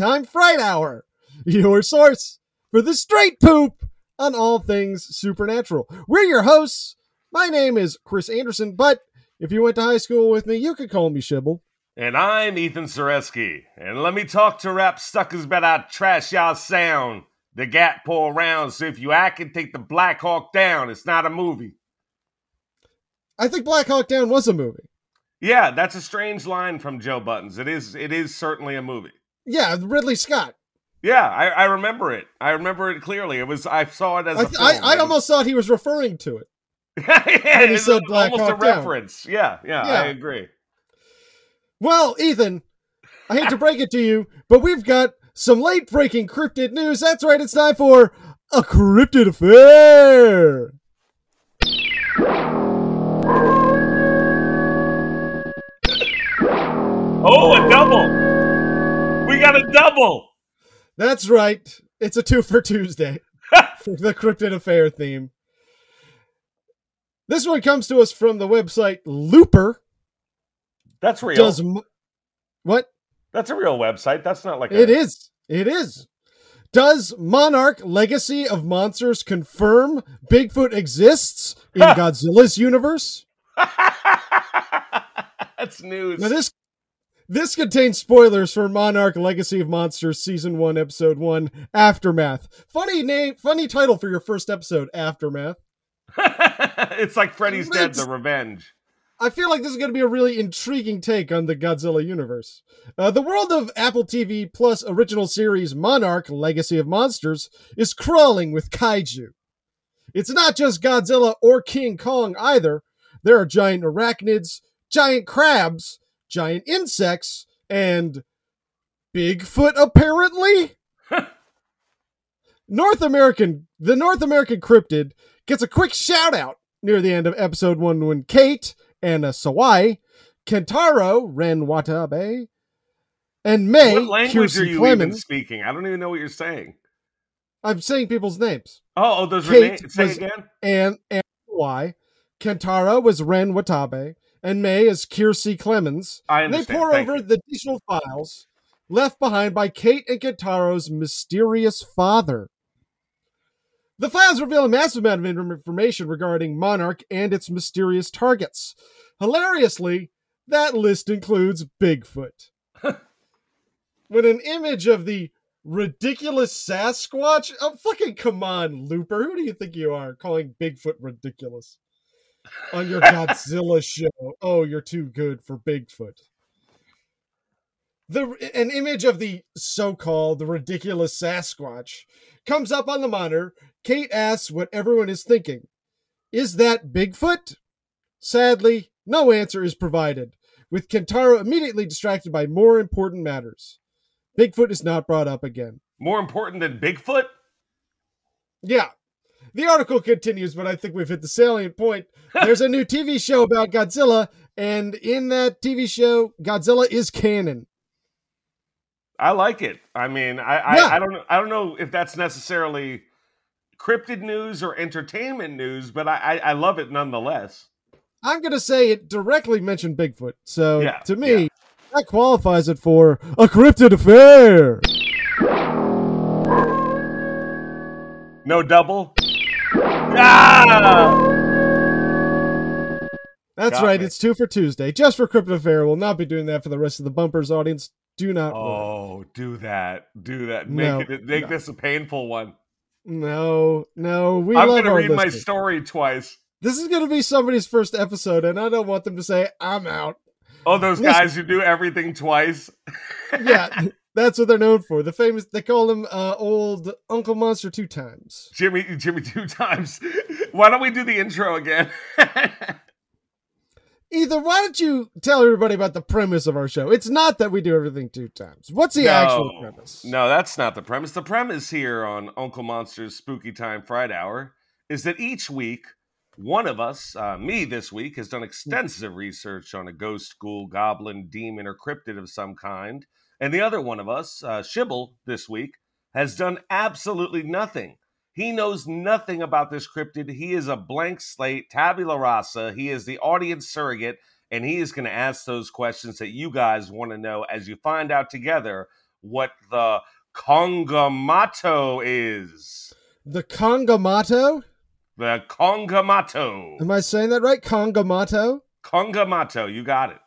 Time Fright Hour, your source for the straight poop on all things supernatural. We're your hosts. My name is Chris Anderson, but if you went to high school with me, you could call me Shibble. And I'm Ethan Zareski. And let me talk to rap suckers about how trash y'all sound. The gap pull around, so if you act and take the Black Hawk down, it's not a movie. I think Black Hawk Down was a movie. Yeah, that's a strange line from Joe Budden. It is it is certainly a movie. Yeah, Ridley Scott. Yeah, I, I remember it. I remember it clearly. It was I saw it as a I, film. I, I almost thought he was referring to it. yeah, he it's said Black almost Hawk a Down. reference. Yeah, yeah, Yeah. I agree. Well, Ethan, I hate to break it to you, but we've got some late breaking cryptid news. That's right, it's time for a cryptid affair. Oh, a double. Got a double. That's right, it's a two for Tuesday for the cryptid affair theme. This one comes to us from the website Looper. That's real. Does m- what? That's a real website. That's not like a, It is. It is. Does Monarch Legacy of Monsters confirm Bigfoot exists in Godzilla's universe? That's news. Now this this contains spoilers for Monarch Legacy of Monsters season 1 episode 1 Aftermath. Funny name, funny title for your first episode Aftermath. it's like Freddy's Dead: The Revenge. I feel like this is going to be a really intriguing take on the Godzilla universe. Uh, the world of Apple TV Plus original series Monarch Legacy of Monsters is crawling with kaiju. It's not just Godzilla or King Kong either. There are giant arachnids, giant crabs, giant insects, and Bigfoot apparently. North American, the North American cryptid gets a quick shout out near the end of episode one when Kate, Anna uh, Sawai, Kentaro, Ren Watabe, and May, what language are you even speaking? I don't even know what you're saying. I'm saying people's names. Oh, oh those are Kate names. Say again. And and Sawai, Kentaro was Ren Watabe, and May is Kiersey Clemons. They pour Thank over you. the digital files left behind by Kate and Kentaro's mysterious father. The files reveal a massive amount of information regarding Monarch and its mysterious targets. Hilariously, that list includes Bigfoot. With an image of the ridiculous Sasquatch. Oh, fucking come on, Looper. Who do you think you are calling Bigfoot ridiculous? On your Godzilla show. Oh, you're too good for Bigfoot. The an image of the so-called the ridiculous Sasquatch comes up on the monitor. Kate asks what everyone is thinking. Is that Bigfoot? Sadly, no answer is provided, with Kentaro immediately distracted by more important matters. Bigfoot is not brought up again. More important than Bigfoot? Yeah. The article continues, but I think we've hit the salient point. There's a new TV show about Godzilla, and in that TV show, Godzilla is canon. I like it. I mean, I, Yeah. I, I don't know. I don't know if that's necessarily cryptid news or entertainment news, but I, I, I love it nonetheless. I'm going to say it directly mentioned Bigfoot. So Yeah, to me, yeah. that qualifies it for a cryptid affair. No double. Ah! That's Got right. me. It's two for Tuesday. Just for cryptid affair. We'll not be doing that for the rest of the bumpers audience. Do not worry. Oh, do that. Do that. Make No, it make no. this a painful one. No, no. We I'm gonna read my listeners. story twice. This is going to be somebody's first episode, and I don't want them to say, I'm out. Oh, those Listen. guys who do everything twice. Yeah, that's what they're known for. The famous, they call him uh, old Uncle Monster two times. Jimmy Jimmy two times. Why don't we do the intro again? Either, why don't you tell everybody about the premise of our show? It's not that we do everything two times. What's the actual premise? No, that's not the premise. The premise here on Uncle Monster's Spooky Time Fright Hour is that each week, one of us, uh, me this week, has done extensive research on a ghost, ghoul, goblin, demon, or cryptid of some kind. And the other one of us, uh, Shibble, this week, has done absolutely nothing. He knows nothing about this cryptid. He is a blank slate, tabula rasa. He is the audience surrogate. and he is going to ask those questions that you guys want to know as you find out together what the Kongamato is. The Kongamato? The Kongamato. Am I saying that right? Kongamato? Kongamato, you got it.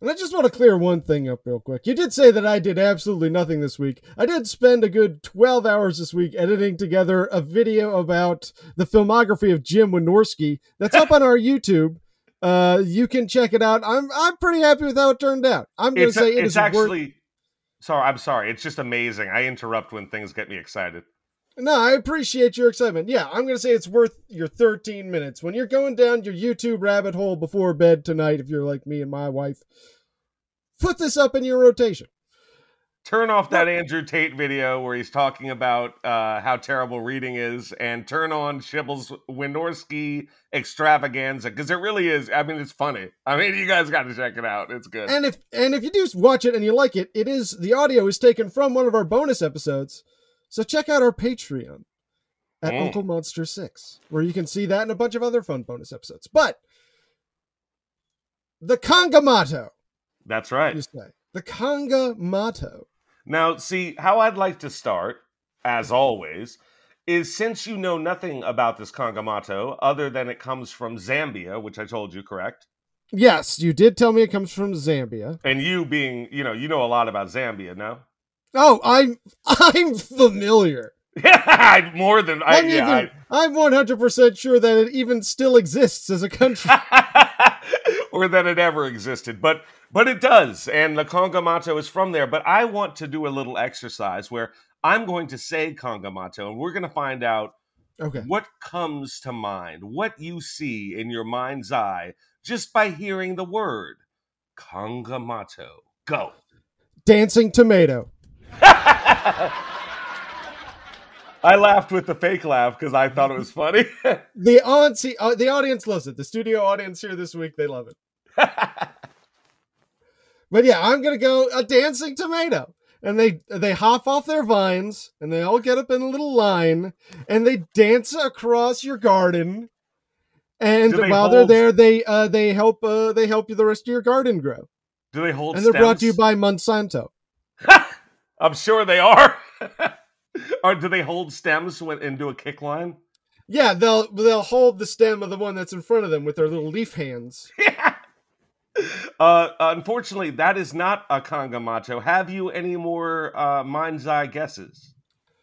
And I just want to clear one thing up real quick. You did say that I did absolutely nothing this week. I did spend a good 12 hours this week editing together a video about the filmography of Jim Wynorski that's up on our YouTube. Uh, you can check it out. I'm I'm pretty happy with how it turned out. I'm going to say it it's is actually. worth. Sorry, I'm sorry. It's just amazing. I interrupt when things get me excited. No, I appreciate your excitement. Yeah, I'm going to say it's worth your 13 minutes when you're going down your YouTube rabbit hole before bed tonight. If you're like me and my wife, put this up in your rotation. Turn off that Andrew Tate video where he's talking about uh, how terrible reading is, and turn on Shibble's Wynorski extravaganza because it really is. I mean, it's funny. I mean, you guys got to check it out. It's good. And if and if you do watch it and you like it, it is the audio is taken from one of our bonus episodes. So check out our Patreon at Mm. Uncle Monster Six, where you can see that and a bunch of other fun bonus episodes. But the Kangamato, That's right. you say the Kangamato. Now, see, how I'd like to start, as always, is since you know nothing about this Kangamato other than it comes from Zambia, which I told you, correct? Yes, you did tell me it comes from Zambia. And you being, you know, you know a lot about Zambia, no? Oh, I'm I'm familiar. More than I, I'm, yeah, even, I'm 100% sure that it even still exists as a country. Or that it ever existed. But but it does, and the Kongamato is from there. But I want to do a little exercise where I'm going to say Kongamato, and we're going to find out Okay. what comes to mind, what you see in your mind's eye just by hearing the word Kongamato. Go. Dancing tomato. I laughed with the fake laugh because I thought it was funny. The audience, uh, the audience loves it. The studio audience here this week, they love it. But yeah, I'm gonna go a dancing tomato, and they they hop off their vines, and they all get up in a little line, and they dance across your garden. And they while they're there, they uh they help uh they help you the rest of your garden grow, Do they hold and they're brought to you by Monsanto. I'm sure they are. or do they hold stems when, and do a kick line? Yeah, they'll they'll hold the stem of the one that's in front of them with their little leaf hands. Yeah. Uh, unfortunately, that is not a conga Kangamato. Have you any more uh, mind's eye guesses?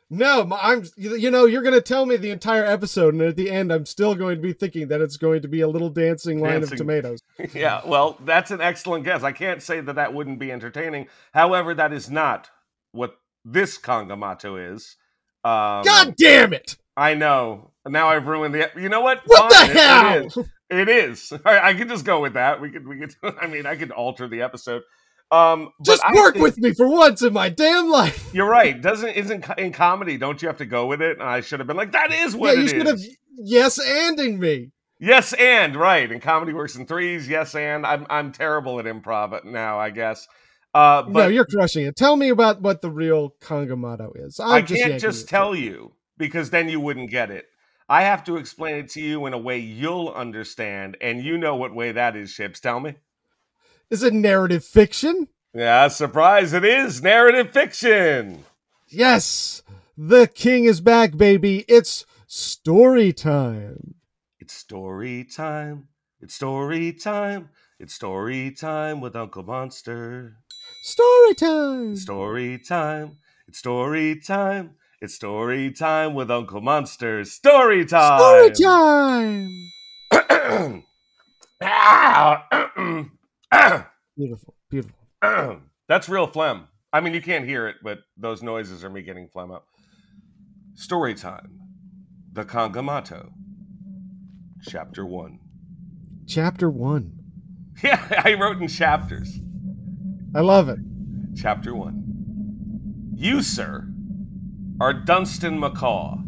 No, I'm. You know, you're going to tell me the entire episode, and at the end, I'm still going to be thinking that it's going to be a little dancing line Dancing. of tomatoes. yeah, well, that's an excellent guess. I can't say that that wouldn't be entertaining. However, that is not what this Kangamato is. Um, God damn it! I know. Now I've ruined the. You know what? What Fine, the it- hell? It is. It is. All right, I can just go with that. We could. We could. I mean, I could alter the episode. Um, Just work think- with me for once in my damn life. You're right. Doesn't isn't in comedy? Don't you have to go with it? And I should have been like, that is Yeah, what you it should have is. yes anding me. Yes, and right. And comedy works in threes. Yes, and I'm I'm terrible at improv now. I guess. Uh, but no, you're crushing it. Tell me about what the real Kangamato is. I'm I just can't yanking just your tell you because then you wouldn't get it. I have to explain it to you in a way you'll understand, and you know what way that is. Ships, tell me. Is it narrative fiction? Yeah, surprise! It is narrative fiction. Yes, the king is back, baby. It's story time. It's story time. It's story time. It's story time with Uncle Monster. Story time. Story time. It's story time. It's story time with Uncle Monster. Story time. Story time. Ah, Beautiful, beautiful. That's real phlegm. I mean, you can't hear it, but those noises are me getting phlegm up. Story time. The Kangamato. Chapter 1. Chapter one. Yeah, I wrote in chapters. I love it. Chapter 1. You, sir, are Dunstan McCaw,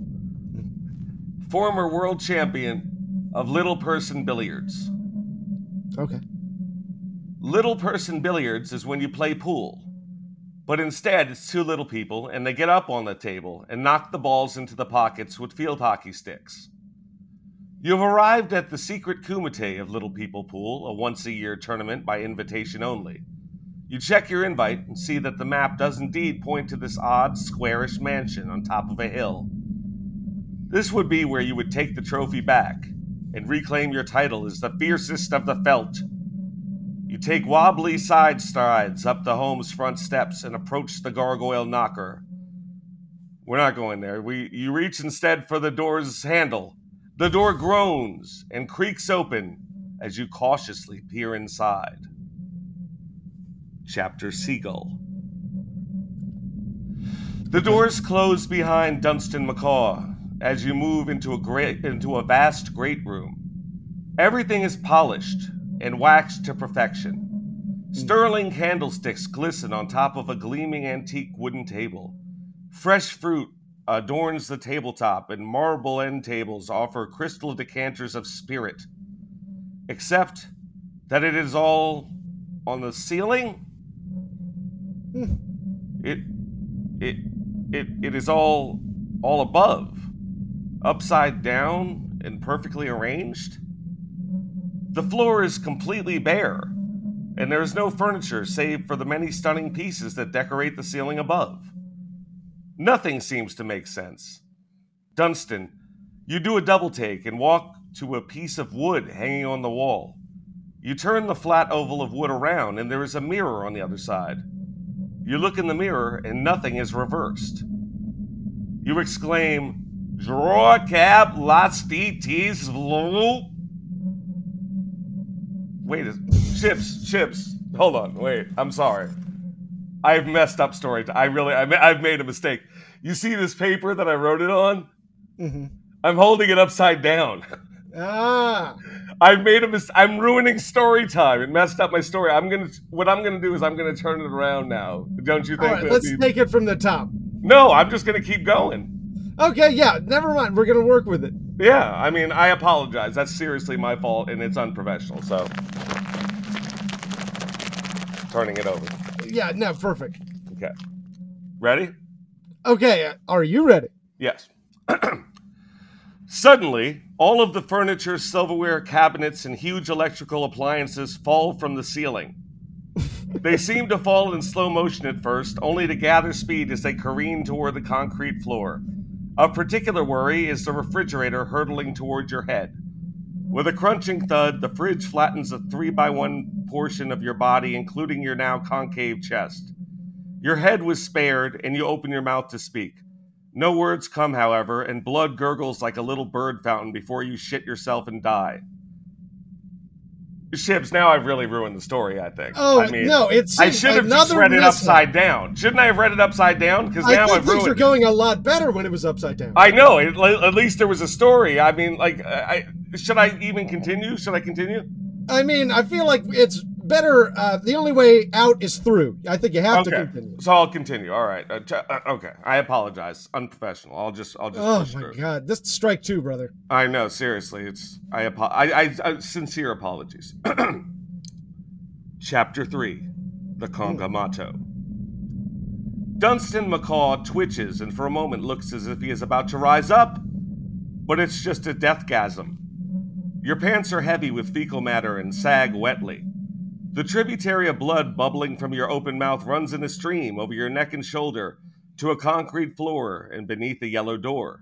former world champion of Little Person Billiards. Okay. Little person billiards is when you play pool. But instead, it's two little people, and they get up on the table and knock the balls into the pockets with field hockey sticks. You've arrived at the secret Kumite of Little People Pool, a once a year tournament by invitation only. You check your invite and see that the map does indeed point to this odd, squarish mansion on top of a hill. This would be where you would take the trophy back and reclaim your title as the fiercest of the felt. You take wobbly side strides up the home's front steps and approach the gargoyle knocker. We're not going there. We you reach instead for the door's handle. The door groans and creaks open as you cautiously peer inside. Chapter Seagull. The doors close behind Dunstan McCaw as you move into a great into a vast great room. Everything is polished and waxed to perfection. Hmm. Sterling candlesticks glisten on top of a gleaming antique wooden table. Fresh fruit adorns the tabletop, and marble end tables offer crystal decanters of spirit. Except that it is all on the ceiling. It, it, it, it is all, all above, upside down and perfectly arranged. The floor is completely bare, and there is no furniture save for the many stunning pieces that decorate the ceiling above. Nothing seems to make sense. Dunstan, you do a double take and walk to a piece of wood hanging on the wall. You turn the flat oval of wood around, and there is a mirror on the other side. You look in the mirror, and nothing is reversed. You exclaim, Draw cab, lasti tees, Wait, chips, chips. Hold on, wait. I'm sorry. I've messed up story. I really, I, have made a mistake. You see this paper that I wrote it on? Mm-hmm. I'm holding it upside down. Ah. I've made a mistake. I'm ruining story time and messed up my story. I'm gonna. What I'm gonna do is I'm gonna turn it around now. Don't you think? All right, let's take it from the top. No, I'm just gonna keep going. Okay, yeah, never mind. We're gonna work with it. Yeah, I mean, I apologize. That's seriously my fault, and it's unprofessional. So, turning it over. Yeah, no, perfect. Okay. Ready? Okay, are you ready? Yes. Suddenly, all of the furniture, silverware, cabinets, and huge electrical appliances fall from the ceiling. they seem to fall in slow motion at first, only to gather speed as they careen toward the concrete floor. Of particular worry is the refrigerator hurtling toward your head. With a crunching thud, the fridge flattens a 3 by one portion of your body, including your now concave chest. Your head was spared, and you open your mouth to speak. No words come, however, and blood gurgles like a little bird fountain before you shit yourself and die. Ships, now I've really ruined the story, I think. Oh, I mean, no, it's I should have just read it upside down. Shouldn't I have read it upside down? Because now I think I've things were it. going a lot better when it was upside down. I know. It, at least there was a story. I mean, like, I should I even continue? Should I continue? I mean, I feel like it's better. Uh, the only way out is through. I think you have okay. to continue. So I'll continue. All right. Uh, uh, okay. I apologize. Unprofessional. I'll just. I'll just. Oh my through. god, this strike two, brother. I know. Seriously, it's. I. Apo- I, I, I sincere apologies. Chapter three, the Kongamato. Dunstan McCaw twitches and for a moment looks as if he is about to rise up, but it's just a deathgasm. Your pants are heavy with fecal matter and sag wetly. The tributary of blood bubbling from your open mouth runs in a stream over your neck and shoulder to a concrete floor and beneath a yellow door.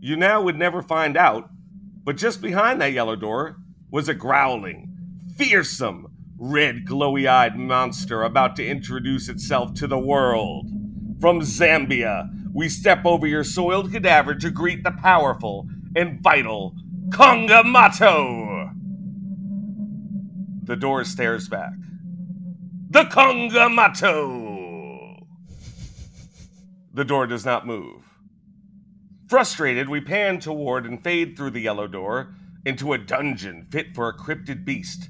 You now would never find out, but just behind that yellow door was a growling, fearsome, red, glowy eyed monster about to introduce itself to the world. From Zambia, we step over your soiled cadaver to greet the powerful and vital Kongamato! The door stares back. The Kongamato! The door does not move. Frustrated, we pan toward and fade through the yellow door into a dungeon fit for a cryptid beast.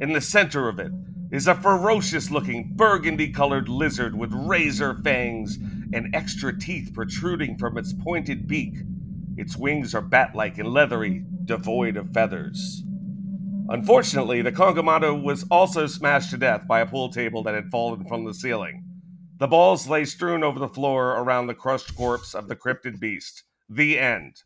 In the center of it is a ferocious looking burgundy colored lizard with razor fangs and extra teeth protruding from its pointed beak. Its wings are bat like and leathery, devoid of feathers. Unfortunately, the Kongamato was also smashed to death by a pool table that had fallen from the ceiling. The balls lay strewn over the floor around the crushed corpse of the cryptid beast. The end.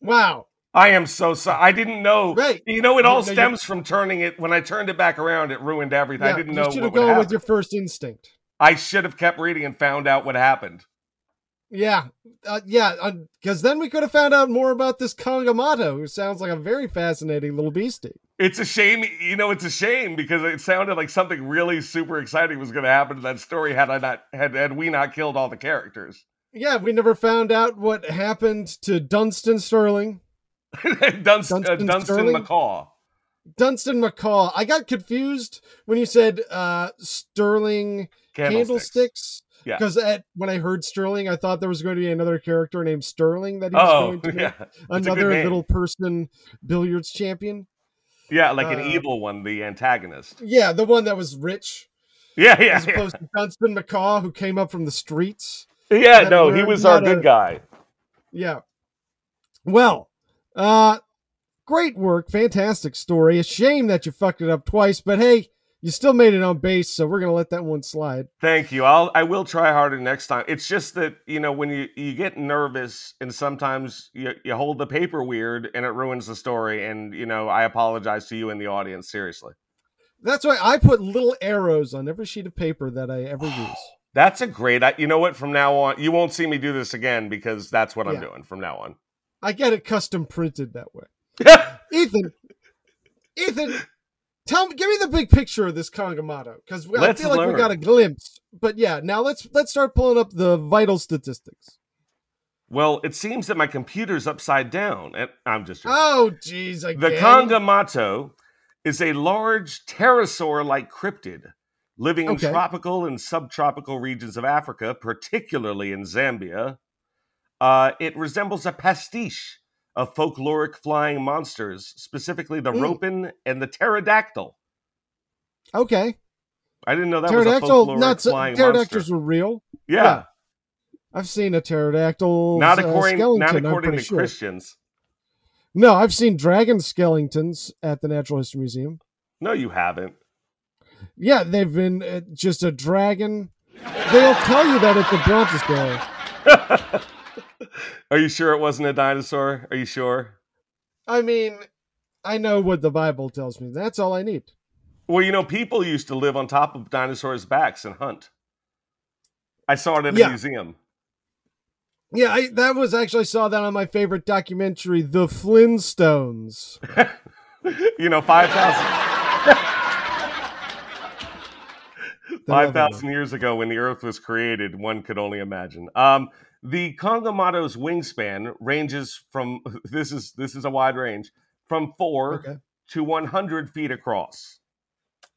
Wow. I am so sorry. I didn't know. Right. You know, it all No, you- stems from turning it. When I turned it back around, it ruined everything. I didn't you know should what have gone with your first instinct. I should have kept reading and found out what happened. Yeah, uh, yeah, because then we could have found out more about this Kongamato, who sounds like a very fascinating little beastie. It's a shame, you know. It's a shame because it sounded like something really super exciting was going to happen to that story had I not had had we not killed all the characters. Yeah, we never found out what happened to Dunstan Sterling, Dunstan, uh, Dunstan Sterling? McCaw. Dunstan McCall. I got confused when you said uh, Sterling Candlesticks. Yeah. Because when I heard Sterling, I thought there was going to be another character named Sterling that he was Oh, going to yeah, a another little person billiards champion. yeah, like an uh, evil one, the antagonist. Yeah, the one that was rich, Yeah, yeah, as yeah. opposed to Dunstan McCaw, who came up from the streets. Yeah, no, he was our good guy. Yeah. Well, uh great work, fantastic story. A shame that you fucked it up twice, but hey, you still made it on base, so we're gonna let that one slide. Thank you. I'll I will try harder next time. It's just that you know when you you get nervous and sometimes you you hold the paper weird and it ruins the story. And you know I apologize to you and the audience seriously. That's why I put little arrows on every sheet of paper that I ever use. That's a great. I, you know what? From now on, you won't see me do this again because that's what I'm doing from now on. I get it custom printed that way. Ethan, Ethan, tell me, give me the big picture of this Kangamato because I feel like we got a glimpse. But yeah, now let's let's start pulling up the vital statistics. well, it seems that my computer's upside down, and I'm just joking. Oh, jeez, The again. Kangamato is a large pterosaur-like cryptid living in tropical and subtropical regions of Africa, particularly in Zambia. Uh, it resembles a pastiche of folkloric flying monsters, specifically the Mm. ropen and the pterodactyl. Okay, I didn't know that was a folkloric Not so, flying pterodactyls monster. were real. Yeah, yeah. I've seen a pterodactyl. not uh, according skeleton, not according to sure. Christians. No, I've seen dragon skeletons at the Natural History Museum. No, you haven't. Yeah, they've been uh, just a dragon. They'll tell you that at the Bronx Day. Are you sure it wasn't a dinosaur? Are you sure? I mean, I know what the Bible tells me. That's all I need. Well, you know, people used to live on top of dinosaurs' backs and hunt. I saw it at a Yeah. museum. Yeah, I, that was actually I saw that on my favorite documentary, The Flintstones. you know, 5,000 5,000 years ago when the Earth was created, one could only imagine. Um, the Conga Kongamato's wingspan ranges from this is this is a wide range from four. Okay. to 100 feet across.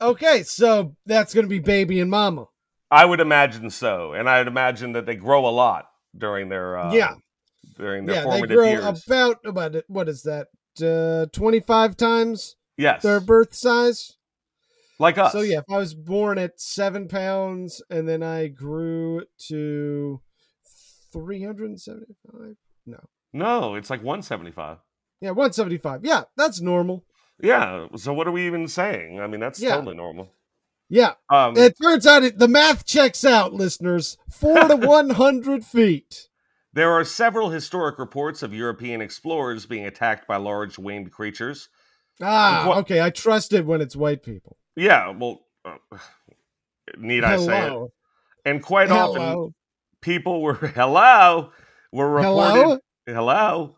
Okay, so that's gonna be baby and mama. I would imagine so, and I'd imagine that they grow a lot during their uh, Yeah. during their Yeah, they formative grow years. about about what is that? Uh, Twenty five times yes, their birth size. like us. So yeah, if I was born at seven pounds and then I grew to three hundred and seventy five. No. No, it's like 175. Yeah, one seventy five. Yeah, that's normal. Yeah. So what are we even saying? I mean, that's Yeah. totally normal. Yeah. Um, It turns out it, the math checks out, listeners. Four to one hundred feet. there are several historic reports of European explorers being attacked by large winged creatures. Ah, What- okay. I trust it when it's white people. Yeah. Well, uh, need I say it? And quite often, Hello. People were hello were reported Hello. hello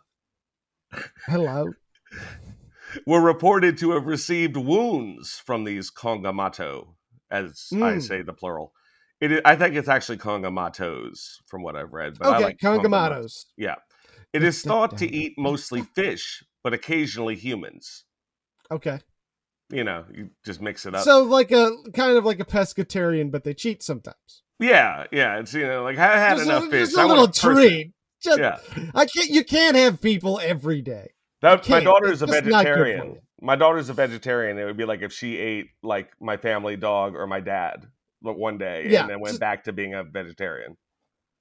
Hello. were reported to have received wounds from these Kongamato, as I Mm. say the plural. It, i- I think it's actually Kongamatos from what I've read. But I Okay, like Kongamatos. Yeah. It is thought to eat mostly fish, but occasionally humans. Okay. You know, you just mix it up. So like a kind of like a pescatarian, but they cheat sometimes. Yeah, yeah. It's you know, like I had just enough a, fish. just I a want little treat. Just, Yeah. I can't. You can't have people every day. That, my daughter is a It's just not good for vegetarian. My daughter's a vegetarian. It would be like if she ate like my family dog or my dad one day Yeah, and then went just- back to being a vegetarian.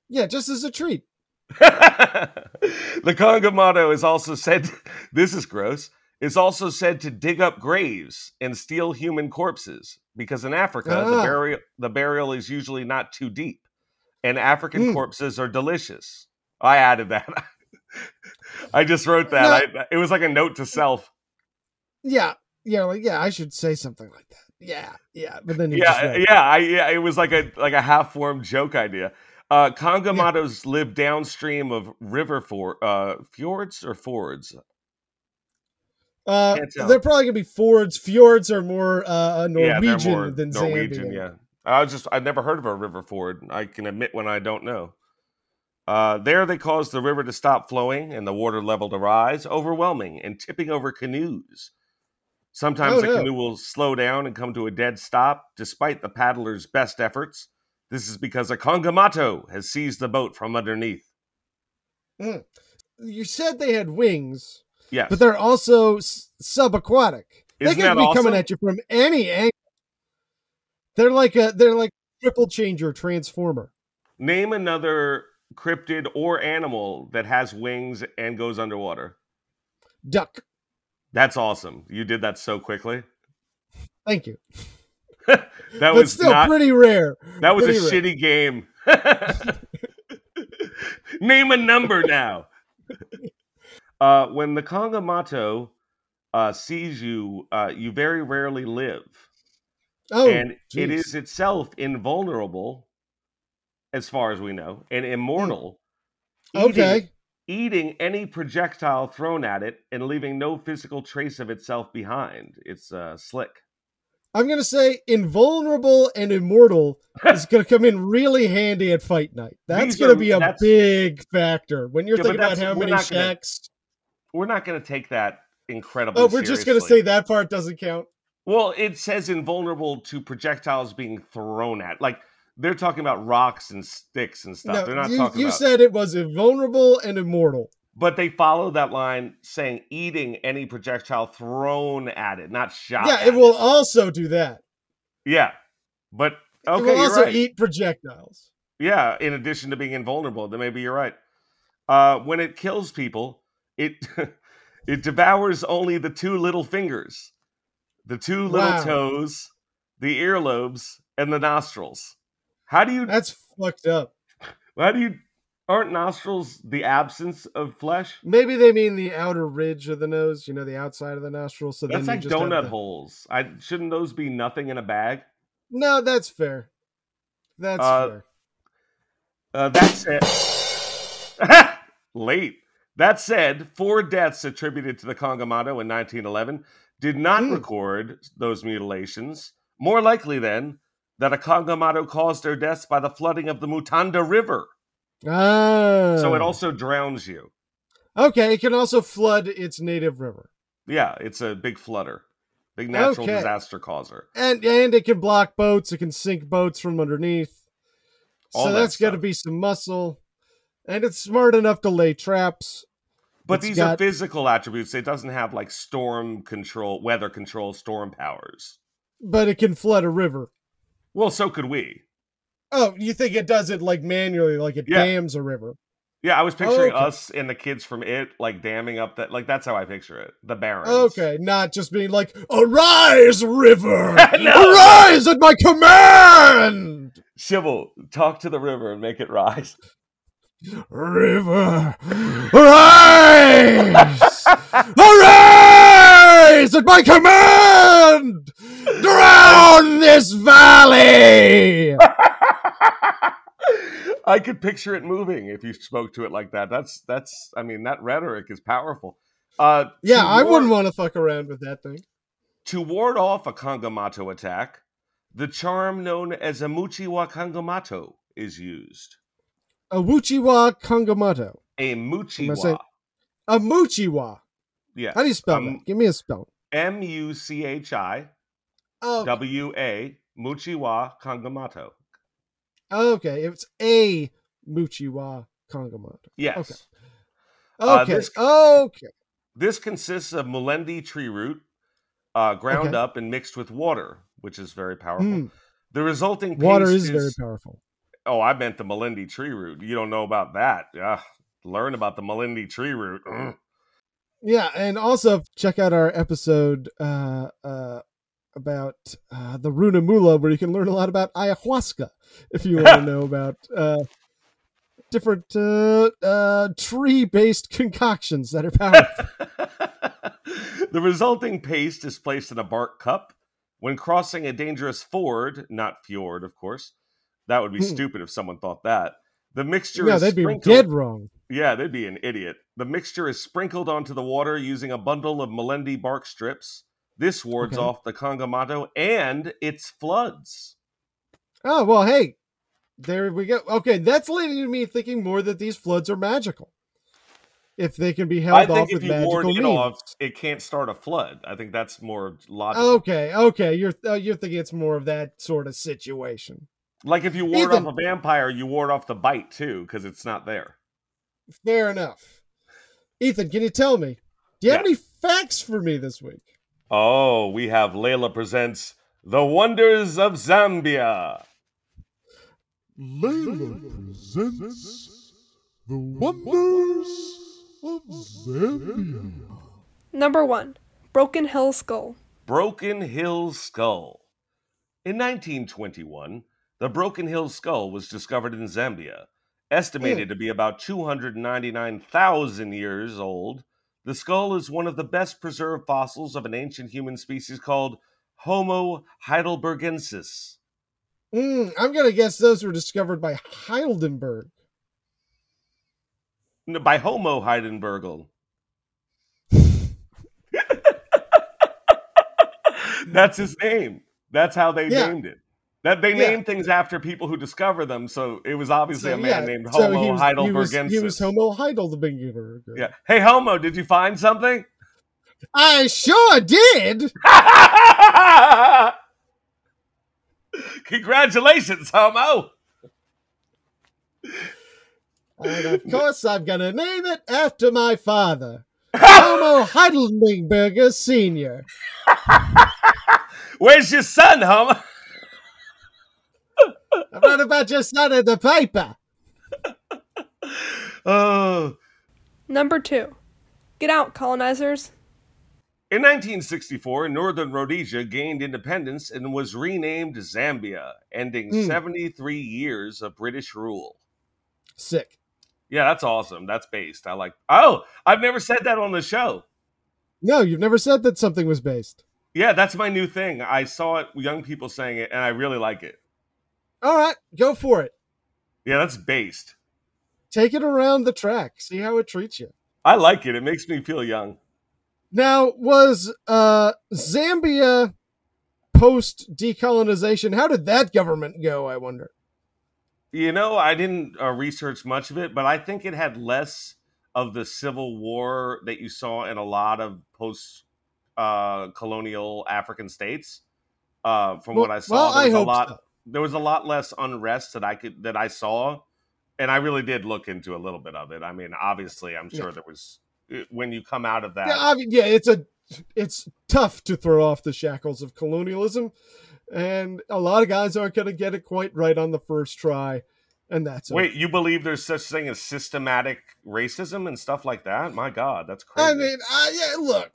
Yeah, just as a treat. the Kongamato is also said this is gross. Is also said to dig up graves and steal human corpses because in Africa the Ah. burial the burial is usually not too deep, and African Mm. corpses are delicious. I added that. I just wrote that. I, it was like a note to self. Yeah, yeah, like yeah, I should say something like that. Yeah, yeah, but then you Yeah, wrote- yeah, I, yeah. It was like a like a half formed joke idea. Uh, Congamatos live downstream of river for uh, fjords or fords. Uh, they're probably gonna be fjords. Fjords are more uh, Norwegian they're more than Norwegian. Zambian. Yeah, I was just I've never heard of a river ford. I can admit when I don't know. Uh, there, they caused the river to stop flowing and the water level to rise, overwhelming and tipping over canoes. Sometimes Oh, the no. canoe will slow down and come to a dead stop, despite the paddler's best efforts. This is because a Congamato has seized the boat from underneath. You said they had wings, Yes, but they're also s- subaquatic. they Isn't could that be awesome? coming at you from any angle. They're like a they're like triple changer transformer. Name another cryptid or animal that has wings and goes underwater. Duck. That's awesome. You did that so quickly. Thank you. That but was still not pretty rare. That was a rare. shitty game. Name a number now. Uh, when the Congamato uh, sees you, uh, you very rarely live. Oh, and it jeez. is itself invulnerable, as far as we know, and immortal. eating- okay. Eating any projectile thrown at it and leaving no physical trace of itself behind. It's uh, slick. I'm gonna say invulnerable and immortal is gonna come in really handy at fight night. That's gonna be a big factor when you're Yeah, thinking about how many shacks. We're not going to take that incredibly Oh, we're just gonna say that part doesn't count. Well, it says invulnerable to projectiles being thrown at. Like they're talking about rocks and sticks and stuff. No, they're not you, talking you about. said it was invulnerable and immortal. but they follow that line saying eating any projectile thrown at it, not shot. yeah, it will also do that. Yeah, but okay, it will you're also right. eat projectiles. Yeah, in addition to being invulnerable, then maybe you're right. Uh, when it kills people, it it devours only the two little fingers, the two little Wow. toes, the earlobes, and the nostrils. How do you? That's fucked up. How do you? Aren't nostrils the absence of flesh? Maybe they mean the outer ridge of the nose, you know, the outside of the nostril. So That's then like you just have donut the- holes. I shouldn't those be nothing in a bag? No, that's fair. That's Uh, fair. Uh, that said, late. That said, four deaths attributed to the Congamato in 1911 did not Hmm. record those mutilations. More likely, then, that a Congamato caused their deaths by the flooding of the Mutanda River. Ah. So it also drowns you. Okay, it can also flood its native river. Yeah, it's a big flooder, big natural Okay. disaster causer. And and it can block boats, it can sink boats from underneath. All so that that's got to be some muscle. And it's smart enough to lay traps. But It's these are physical attributes. It doesn't have like storm control, weather control, storm powers. but it can flood a river. Well, so could we. Oh, you think it does it like manually, like it Yeah. dams a river? Yeah, I was picturing oh, okay. us and the kids from it like damming up that like that's how I picture it. The barons. Okay, not just being like, "Arise, river! No. Arise at my command, Sybil, talk to the river and make it rise. River! Arise! Arise at my command! Drown this valley!" I could picture it moving if you spoke to it like that. That's that's I mean that rhetoric is powerful. Uh Yeah, I ward- wouldn't want to fuck around with that thing. to ward off a Kangamato attack, the charm known as a Muchiwa Kangamato is used. A Wuchiwa Kangamato. A? Muchiwa. A Muchiwa. Yes. How do you spell Um, that? Give me a spell. M U C H I Oh, W A Muchiwa Kangamato. okay. It's a Muchiwa Kangamato. Yes. Okay. Uh, Okay. this- okay. This consists of Melendi tree root, uh, ground Okay. up and mixed with water, which is very powerful. Mm, The resulting water is very powerful. Oh, I meant the Melendi tree root. You don't know about that. Yeah. Learn about the Melendi tree root. Ugh. Yeah, and also check out our episode uh, uh, about uh, the Runamula, where you can learn a lot about ayahuasca if you want to know about uh, different uh, uh, tree-based concoctions that are powerful. the resulting paste is placed in a bark cup. When crossing a dangerous ford, not fjord, of course, that would be Hmm. stupid if someone thought that. The mixture no, is they'd be dead wrong. Yeah, they'd be an idiot. The mixture is sprinkled onto the water using a bundle of Melendi bark strips. This wards Okay. off the Kangamato and its floods. Oh well, hey, there we go. Okay, that's leading to me thinking more that these floods are magical. If they can be held I off think with if you ward magical it means. off, it can't start a flood. I think that's more logical. Okay, okay, you're uh, you're thinking it's more of that sort of situation. Like if you ward Ethan- off a vampire, you ward off the bite too, because it's not there. Fair enough. Ethan, can you tell me? Do you have any facts for me this week? Oh, we have Layla presents The Wonders of Zambia. Layla presents the wonders of Zambia. Number 1. Broken Hill Skull. Broken Hill Skull. In 1921, the Broken Hill Skull was discovered in Zambia. Estimated to be about 299,000 years old, the skull is one of the best preserved fossils of an ancient human species called Homo heidelbergensis. Mm, I'm gonna guess those were discovered by Heidelberg. No, By Homo Heidenbergel. That's his name. That's how they Yeah. named it. That they Yeah. name things after people who discover them, so it was obviously So, a man yeah, named so Homo he was, he was, Heidelbergensis. he was Homo Heidelberg. Yeah. Hey Homo, did you find something? I sure did. Congratulations, Homo. And of course, I'm gonna name it after my father, Homo Heidelberger Senior. Where's your son, Homo? I read about your son in the paper. Oh. Number 2. Get out, colonizers. In 1964, Northern Rhodesia gained independence and was renamed Zambia, ending Hmm. 73 years of British rule. Sick. Yeah, that's awesome. That's based. I like. Oh, I've never said that on the show. No, you've never said that something was based. Yeah, that's my new thing. I saw it, young people saying it, and I really like it. All right, go for it. Yeah, that's based. Take it around the track. See how it treats you. I like it. It makes me feel young. Now, was uh, Zambia post decolonization? How did that government go? I wonder. You know, I didn't uh, research much of it, but I think it had less of the civil war that you saw in a lot of post uh, colonial African states. Uh, from what I saw, well, I was a hope lot. so. There was a lot less unrest that I could that I saw, and I really did look into a little bit of it. I mean, obviously, I'm sure Yeah. there was uh, when you come out of that. Yeah, I mean, yeah, it's a it's tough to throw off the shackles of colonialism, and a lot of guys aren't going to get it quite right on the first try, and that's it. Wait, you believe there's such thing as systematic racism and stuff like that? My God, that's crazy. I mean, uh, yeah, look,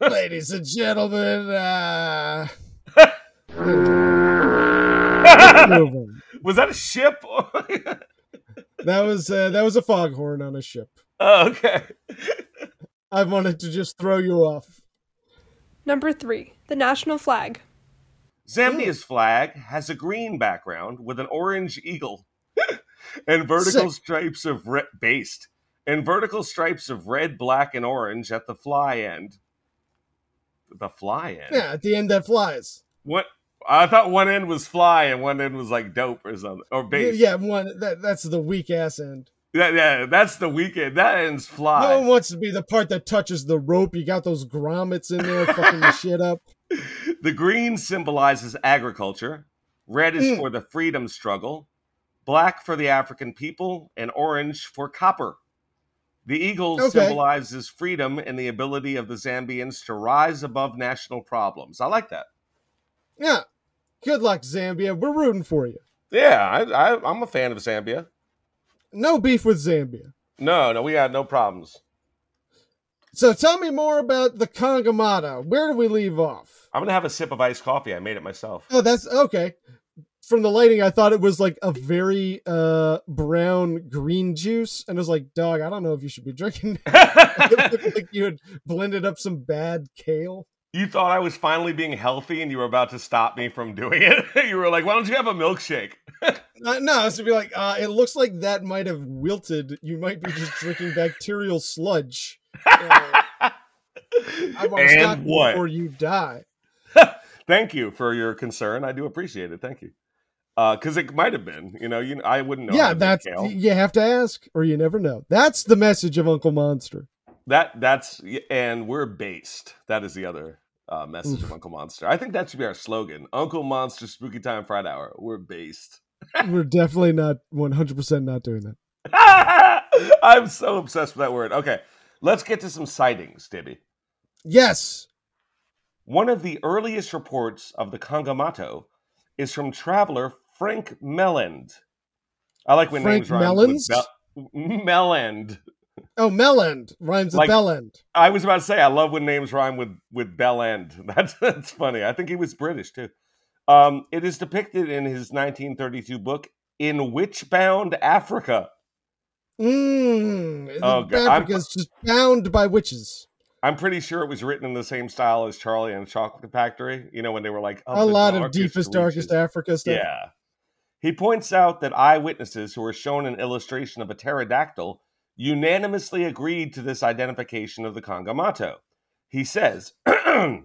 ladies and gentlemen, uh, moving. was that a ship? that was uh, that was a foghorn on a ship. oh, okay. I wanted to just throw you off. Number 3. The national flag. Zambia's flag has a green background with an orange eagle and vertical Sick. stripes of red based and vertical stripes of red, black, and orange at the fly end. The fly end. Yeah, at the end that flies. What? I thought one end was fly and one end was like dope or something or base. Yeah, one that that's the weak ass end. yeah, yeah. That's the weekend. That ends fly. No one wants to be the part that touches the rope. You got those grommets in there fucking the shit up. The green symbolizes agriculture, red is Mm. for the freedom struggle, black for the African people, and orange for copper. The eagle Okay. symbolizes freedom and the ability of the Zambians to rise above national problems. I like that. Yeah. Good luck, Zambia. We're rooting for you. Yeah, I, I, I'm a fan of Zambia. No beef with Zambia. No, no, we got no problems. So tell me more about the Congamata. Where do we leave off? I'm gonna have a sip of iced coffee. I made it myself. Oh, that's okay. from the lighting, I thought it was like a very uh brown green juice, and I was like, "Dog, I don't know if you should be drinking." it looked like you had blended up some bad kale. You thought I was finally being healthy and you were about to stop me from doing it. you were like, why don't you have a milkshake? Uh, no, it's to be like, uh, it looks like that might have wilted. You might be just drinking bacterial sludge. Uh, I want to stop and what? before you die. Thank you for your concern. I do appreciate it. Thank you. Because it might have been, you know, you I wouldn't know. yeah, that's you have to ask, or you never know. That's the message of Uncle Monster. That. That's and we're based. That is the other uh, message of Uncle Monster. I think that should be our slogan: Uncle Monster Spooky Time Fright Hour. We're based. We're definitely not one hundred percent not doing that. I'm so obsessed with that word. Okay, let's get to some sightings, Dibby. Yes, One of the earliest reports of the Kangamato is from traveler Frank Melland. I like when Frank names rhyme Mellons? with Melland. Oh, Melland rhymes with Like- Bellend. I was about to say I love when names rhyme with with Bell End. That's that's funny. I think he was British too. Um, it is depicted in his 1932 book in Witchbound Africa. Mm, Oh, God, I'm- Africa's just bound by witches. I'm pretty sure it was written in the same style as Charlie and the Chocolate Factory. You know when they were like A lot of deepest, darkest. Africa stuff. Yeah. He points out that eyewitnesses who were shown an illustration of a pterodactyl unanimously agreed to this identification of the Kangamato. He says, The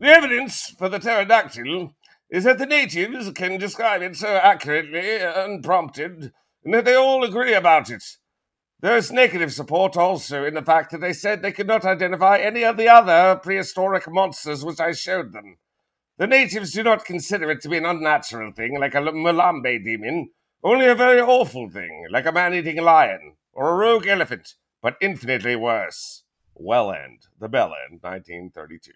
evidence for the pterodactyl is that the natives can describe it so accurately, unprompted, and that they all agree about it. There is negative support also in the fact that they said they could not identify any of the other prehistoric monsters which I showed them. The natives do not consider it to be an unnatural thing like a Mulambe demon, only a very awful thing like a man eating lion or a rogue elephant, but infinitely worse. Well End, The Bell End, 1932.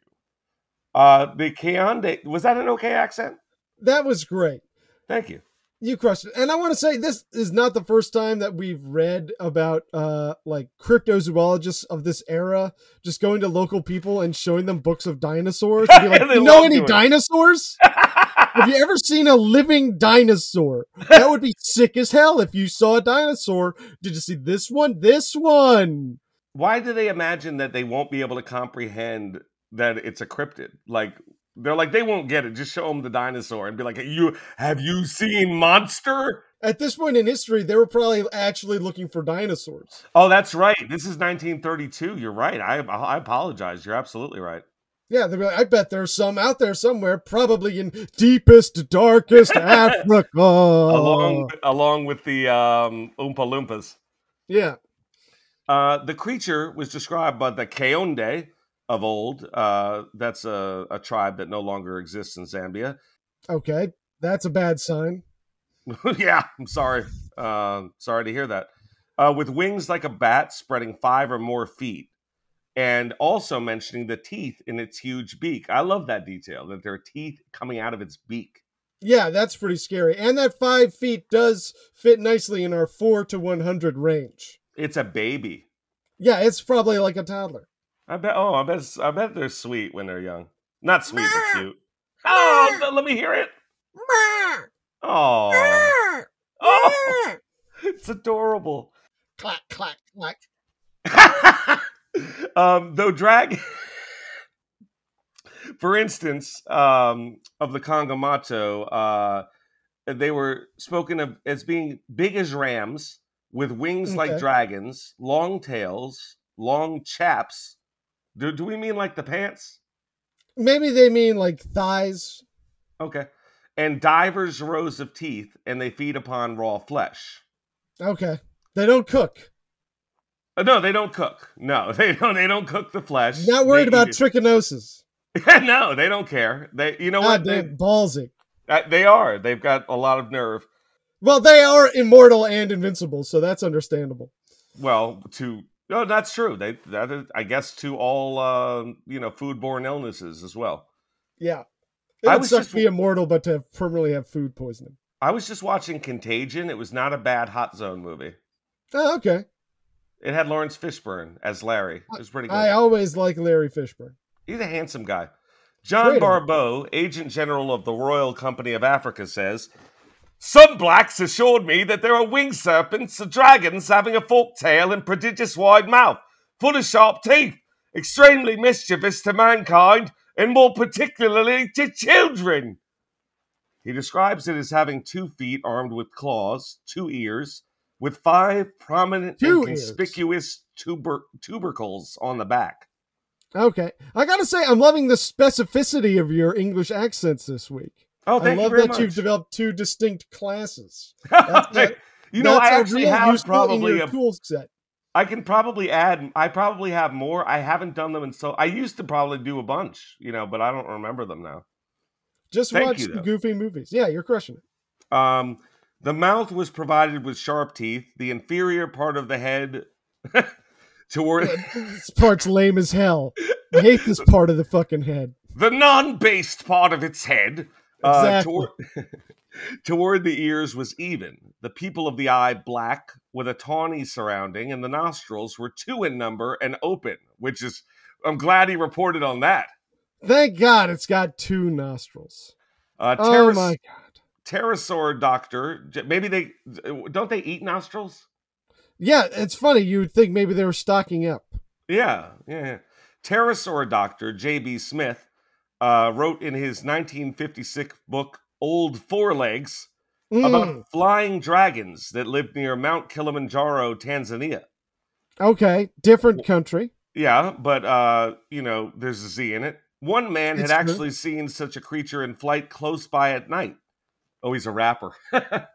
Uh, the Kaonde, was that an okay accent? That was great. Thank you. You crushed it. And I want to say this is not the first time that we've read about uh like cryptozoologists of this era just going to local people and showing them books of dinosaurs. And be like, you know any it." dinosaurs? Have you ever seen a living dinosaur? That would be sick as hell if you saw a dinosaur. Did you see this one? This one. Why do they imagine that they won't be able to comprehend that it's a cryptid? Like, they're like, they won't get it. Just show them the dinosaur and be like, you have you seen Monster? At this point in history, they were probably actually looking for dinosaurs. Oh, that's right. This is 1932. You're right. I I apologize. You're absolutely right. Yeah, they'd be like, I bet there's some out there somewhere, probably in deepest, darkest Africa. Along along with the um, Oompa Loompas. yeah. Uh, the creature was described by the Kaonde of old. Uh, that's a, a tribe that no longer exists in Zambia. Okay. That's a bad sign. yeah, I'm sorry. Uh, sorry to hear that. Uh, with wings like a bat spreading five or more feet, and also mentioning the teeth in its huge beak. I love that detail that there are teeth coming out of its beak. Yeah, that's pretty scary. And that five feet does fit nicely in our four to 100 range. It's a baby. Yeah, it's probably like a toddler. I bet. Oh, I bet. I bet they're sweet when they're young. Not sweet, but cute. Oh, th- let me hear it. Oh, oh, it's adorable. Clack, clack, clack. um, though drag, for instance, um, of the Kangamato, uh, they were spoken of as being big as rams, with wings like dragons, long tails, long chaps. Do, do we mean like the pants? Maybe they mean like thighs. Okay. And divers rows of teeth, and they feed upon raw flesh. Okay. They don't cook. Uh, no, they don't cook. No, they don't. They don't cook the flesh. Not worried They about trichinosis. no, they don't care. They, you know what? God They, damn, ballsy. uh, they are. They've got a lot of nerve. Well, they are immortal and invincible, so that's understandable. Well, to no, that's true. They, that is, I guess, to all uh, you know, foodborne illnesses as well. Yeah. It I would suck just- to be immortal, but to permanently have food poisoning. I was just watching Contagion. It was not a bad hot zone movie. Oh, okay. It had Laurence Fishburne as Larry. It was pretty good. I always like Larry Fishburne. He's a handsome guy. John Great. Barbot, Agent General of the Royal Company of Africa, says Some blacks assured me that there are winged serpents dragons having a forked tail and prodigious wide mouth, full of sharp teeth, extremely mischievous to mankind, and more particularly to children. He describes it as having two feet armed with claws, two ears, with five prominent Two and ears. conspicuous tuber- tubercles on the back. Okay. I gotta say, I'm loving the specificity of your English accents this week. Oh, I love you very that much. you've developed two distinct classes. that- you know, I actually have probably a, tool set. I can probably add. I probably have more. I haven't done them, and so I used to probably do a bunch, you know, but I don't remember them now. Just Thank watch you, goofy movies. Yeah, you're crushing it. Um, the mouth was provided with sharp teeth. The inferior part of the head toward This part's lame as hell. I hate this part of the fucking head. the non-based part of its head uh, Exactly. toward, toward the ears was even. The pupil of the eye black with a tawny surrounding, and the nostrils were two in number and open, which is. I'm glad he reported on that. Thank God it's got two nostrils. Uh, Oh my God. Pterosaur doctor. Maybe they don't they eat nostrils? Yeah, it's funny. You would think maybe they were stocking up. Yeah, yeah. yeah. Pterosaur doctor J.B. Smith uh, wrote in his 1956 book Old Fourlegs Mm, about flying dragons that lived near Mount Kilimanjaro, Tanzania. okay, different country. Yeah, but uh, you know, there's a Z in it. One man had It's true. actually seen such a creature in flight close by at night. Oh, he's a rapper.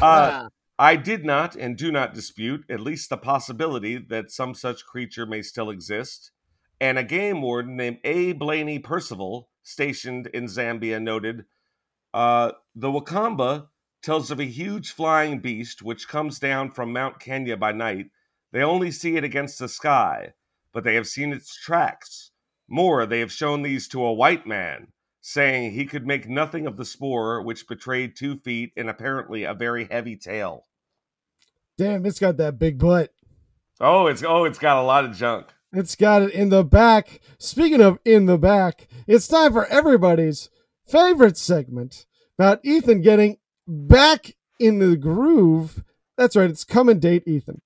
Uh, I did not and do not dispute at least the possibility that some such creature may still exist. And a game warden named A. Blaney Percival, stationed in Zambia, noted uh, the Wakamba tells of a huge flying beast which comes down from Mount Kenya by night. They only see it against the sky, but they have seen its tracks. More, they have shown these to a white man, saying he could make nothing of the spoor which betrayed two feet and apparently a very heavy tail. Damn, it's got that big butt. Oh, it's oh, it's got a lot of junk. It's got it in the back. Speaking of in the back, it's time for everybody's favorite segment about Ethan getting back in the groove. That's right, it's come and date Ethan.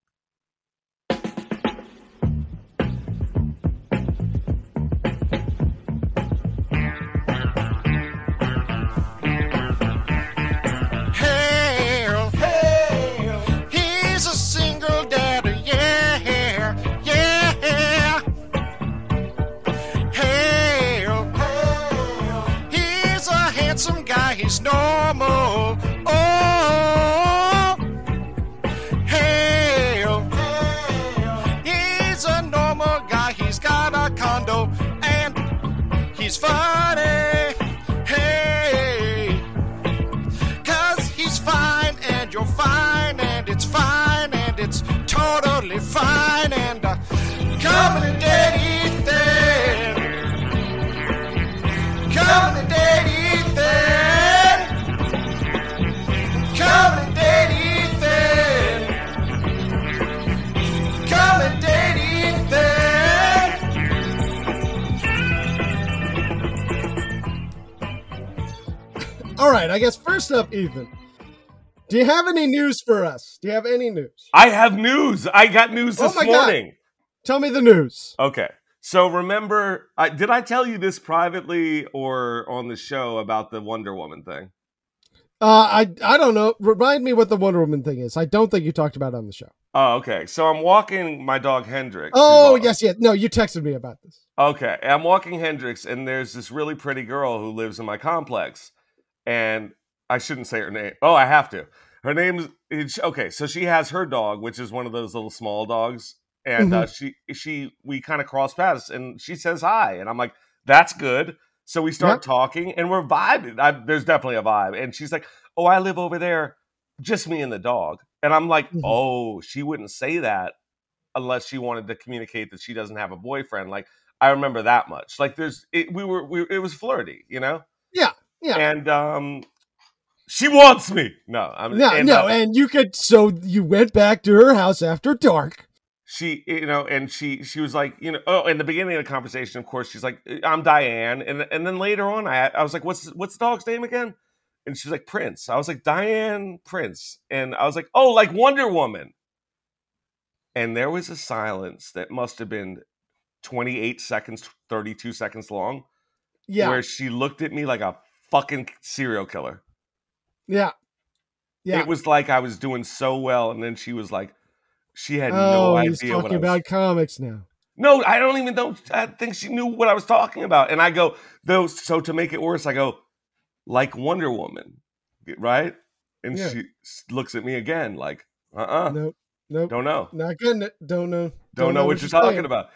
He's funny. Hey. Cause he's fine and you're fine and it's fine and it's totally fine right, I guess first up, Ethan. Do you have any news for us? Do you have any news? I have news. I got news Oh this my God. morning. Tell me the news. Okay. So remember, I, did I tell you this privately or on the show about the Wonder Woman thing? Uh, I I don't know. Remind me what the Wonder Woman thing is. I don't think you talked about it on the show. Oh, okay. So I'm walking my dog Hendrix. Oh yes, yes. No, you texted me about this. Okay, I'm walking Hendrix, and there's this really pretty girl who lives in my complex, and I shouldn't say her name. Oh, I have to. Her name's okay. So she has her dog, which is one of those little small dogs, and uh, she she we kind of cross paths, and she says hi, and I'm like, that's good. So we start Yep. talking, and we're vibing. I, there's definitely a vibe, and she's like, oh, I live over there, just me and the dog, and I'm like, Mhm. oh, she wouldn't say that unless she wanted to communicate that she doesn't have a boyfriend. Like I remember that much. Like there's it, we were we it was flirty, you know. Yeah, yeah. And um, she wants me. No, I'm No, and, no, uh, and you could. So you went back to her house after dark. she you know and she she was like you know oh in the beginning of the conversation of course she's like i'm diane and and then later on i i was like what's what's the dog's name again and she's like prince i was like diane prince and i was like oh like wonder woman and there was a silence that must have been 28 seconds 32 seconds long Yeah. where she looked at me like a fucking serial killer yeah. Yeah. it was like i was doing so well and then she was like she had oh, no he's idea what talking I was about comics now. No, I don't even know. I think she knew what I was talking about. And I go, though, so to make it worse, I go, like Wonder Woman, right? And Yeah. she looks at me again, like, uh uh Nope. Nope. don't know. Not getting it. Don't know. Don't, know, what you're talking about.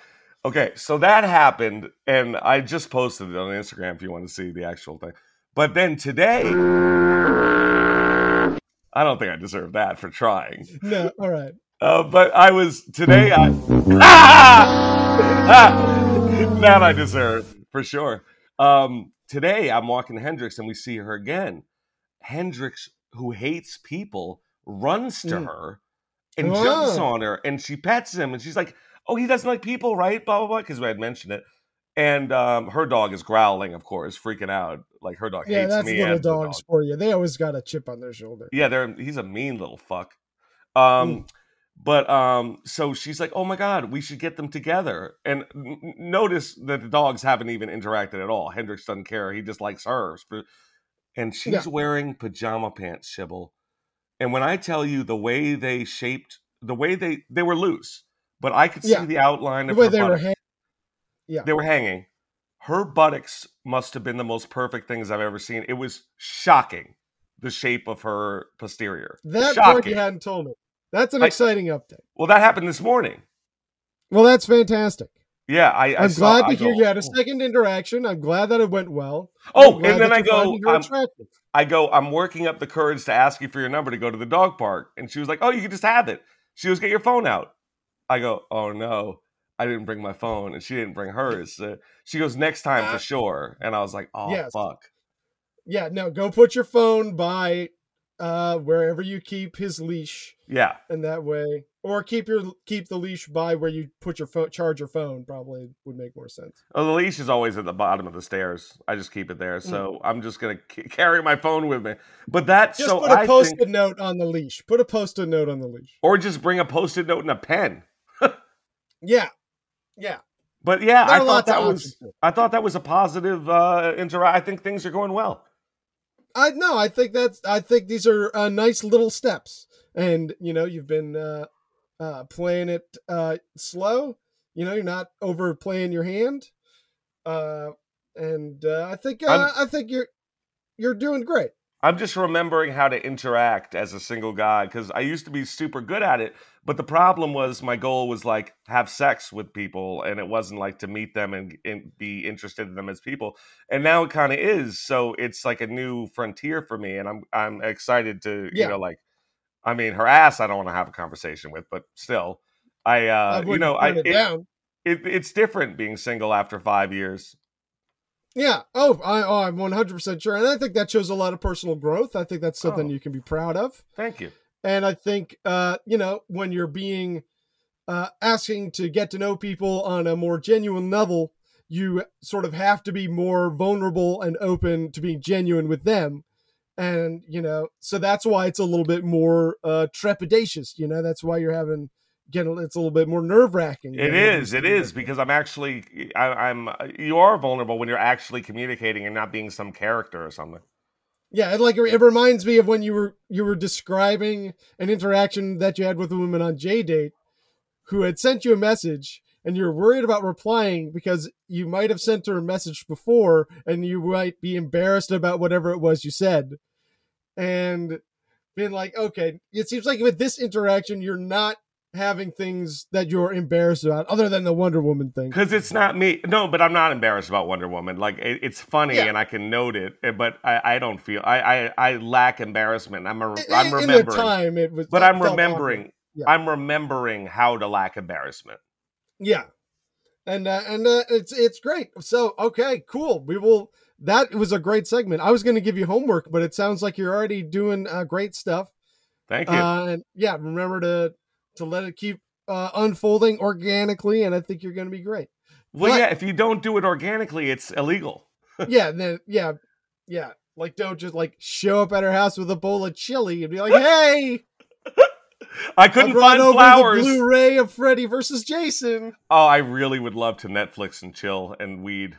Okay, so that happened, and I just posted it on Instagram if you want to see the actual thing. But then today, I don't think I deserve that for trying. No. All right. Uh, but I was today. I ah! That I deserve for sure. Um, today I'm walking Hendrix and we see her again. Hendrix, who hates people, runs to Mm. her and jumps Oh. on her and she pets him and she's like, "Oh, he doesn't like people, right?" Blah blah blah. Because we had mentioned it. And um, her dog is growling, of course, freaking out. Like her dog Yeah, hates that's me little and the dogs dog. for you. They always got a chip on their shoulder. Yeah, they're he's a mean little fuck. Um, but um, so she's like, "Oh my god, we should get them together." And n- notice that the dogs haven't even interacted at all. Hendrix doesn't care; he just likes her. And she's Yeah. wearing pajama pants, Shibble. And when I tell you the way they shaped, the way they they were loose, but I could see Yeah. the outline The of way her they were hanging. Yeah. They were hanging. Her buttocks must have been the most perfect things I've ever seen. It was shocking, the shape of her posterior. That shocking. part you hadn't told me. That's an I- exciting update. Well, that happened this morning. Well, that's fantastic. Yeah, I. I I'm saw- glad to I hear go, you had a "Oh." second interaction. I'm glad that it went well. Oh, and then I go, um. I go. I'm working up the courage to ask you for your number to go to the dog park, and she was like, "Oh, you can just have it." She goes, "Get your phone out." I go, "Oh no, I didn't bring my phone, and she didn't bring hers." Uh, she goes, "Next time for sure," and I was like, "Oh Yes. fuck." Yeah, no, go put your phone by uh wherever you keep his leash, Yeah, and that way, or keep your keep the leash by where you put your phone, charge your phone. Probably would make more sense. well, the leash is always at the bottom of the stairs. I just keep it there, so I'm just gonna c- carry my phone with me. But that's Just so put a I post-it think, note on the leash. Put a post-it note on the leash. or just bring a post-it note and a pen. Yeah, yeah. But yeah, There I thought that was options. I thought that was a positive uh interact. I think things are going well. I no, I think that's I think these are uh, nice little steps, and you know you've been uh, uh, playing it uh, slow. You know you're not overplaying your hand, uh, and uh, I think uh, I think you're you're doing great. I'm just remembering how to interact as a single guy because I used to be super good at it. But the problem was my goal was like have sex with people, and it wasn't like to meet them and, and be interested in them as people. And now it kind of is. So it's like a new frontier for me, and I'm I'm excited to Yeah. you know like, I mean, her ass I don't want to have a conversation with, but still, I I uh you know I it, it, it's different being single after five years. Yeah. Oh, I, oh, I'm 100 percent sure, and I think that shows a lot of personal growth. I think that's something Oh. you can be proud of. Thank you. and i think uh you know when you're being uh asking to get to know people on a more genuine level you sort of have to be more vulnerable and open to being genuine with them and you know so that's why it's a little bit more uh trepidatious you know that's why you're having it's a little bit more nerve-wracking It is. It is because I'm actually I, I'm. You are vulnerable when you're actually communicating and not being some character or something. Yeah, it like it reminds me of when you were you were describing an interaction that you had with a woman on JDate who had sent you a message and you're worried about replying because you might have sent her a message before and you might be embarrassed about whatever it was you said. And being like, okay, it seems like with this interaction you're not having things that you're embarrassed about other than the Wonder Woman thing. Because it's not me. No, but I'm not embarrassed about Wonder Woman. Like it, it's funny Yeah. and I can note it, eh, but I, I don't feel I, I I lack embarrassment. I'm a, In- I'm in the remembering, time it was but I'm remembering. Yeah. I'm remembering how to lack embarrassment. Yeah, and uh, and uh, it's it's great. So okay, cool. We will. That was a great segment. I was going to give you homework, but it sounds like you're already doing uh, great stuff. Thank you. Uh, and yeah, remember to to let it keep uh, unfolding organically, and I think you're going to be great. Well, But- yeah, if you don't do it organically, it's illegal. yeah, then yeah, yeah. Like don't just like show up at her house with a bowl of chili and be like, "Hey, I couldn't find over flowers. the Blu-ray of Freddy versus Jason." Oh, I really would love to Netflix and chill and weed.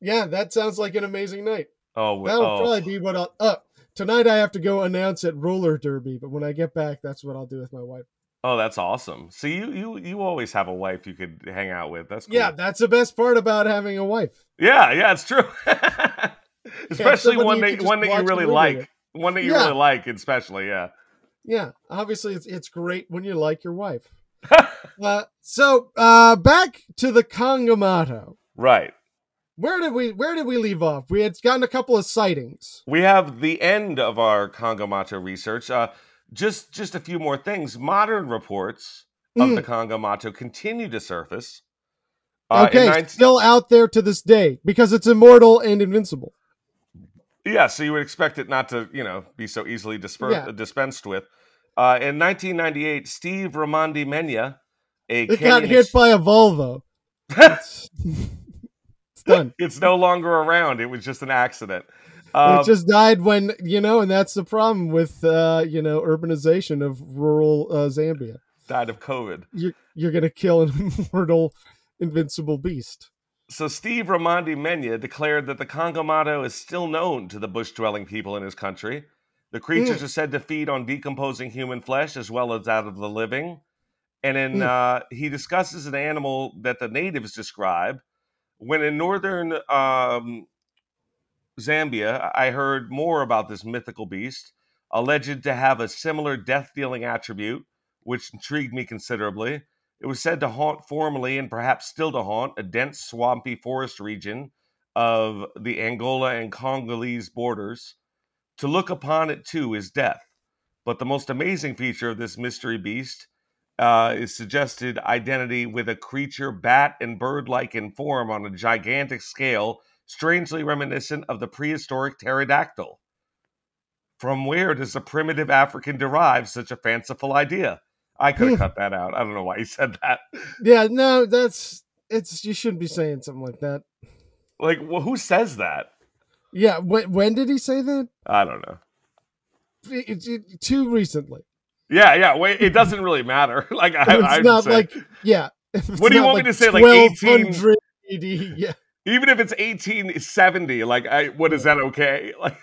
Yeah, that sounds like an amazing night. Oh, That'll oh. probably be what I'll. Uh, tonight I have to go announce at roller derby, but when I get back, that's what I'll do with my wife. Oh, that's awesome. So you you you always have a wife you could hang out with. That's cool. Yeah, that's the best part about having a wife. yeah, yeah, it's true. especially somebody one that one that you really like, with. one that you Yeah. really like, especially. Yeah. Yeah, obviously it's it's great when you like your wife. uh, so uh, back to the Kangamato. Right. Where did we where did we leave off? We had gotten a couple of sightings. We have the end of our Kangamato research. Uh, just just a few more things. Modern reports of Mm. the Kangamato continue to surface. Uh, okay, 19 still out there to this day because it's immortal and invincible. Yeah, so you would expect it not to, you know, be so easily disper- Yeah. dispensed with. Uh, in 1998, Steve Romandi Menya, a It got hit ex- by a Volvo. It's done. it's no longer around. It was just an accident. Um, it just died when you know, and that's the problem with uh, you know urbanization of rural uh, Zambia. died of COVID. You're you're gonna kill an immortal, invincible beast. So Steve Romandi Menya declared that the Kangamato is still known to the bush-dwelling people in his country. The creatures Mm. are said to feed on decomposing human flesh as well as that of the living. And in Mm. uh, he discusses an animal that the natives describe. When in northern um, Zambia, I heard more about this mythical beast, alleged to have a similar death-dealing attribute, which intrigued me considerably. It was said to haunt formerly and perhaps still to haunt a dense swampy forest region of the Angola and Congolese borders. To look upon it too is death. But the most amazing feature of this mystery beast uh, is suggested identity with a creature bat and bird like in form on a gigantic scale, strangely reminiscent of the prehistoric pterodactyl. From where does a primitive African derive such a fanciful idea? I could have hmm. cut that out. I don't know why he said that. Yeah, no, that's it's. You shouldn't be saying something like that. Like, well, who says that? Yeah, when when did he say that? I don't know. It- it- too recently. Yeah, yeah. Wait, it doesn't really matter. Like, I, it's I not say, like yeah. What do you want me to say, like 18? 1200 AD, Yeah, even if it's eighteen seventy, like, I what is that okay? Like,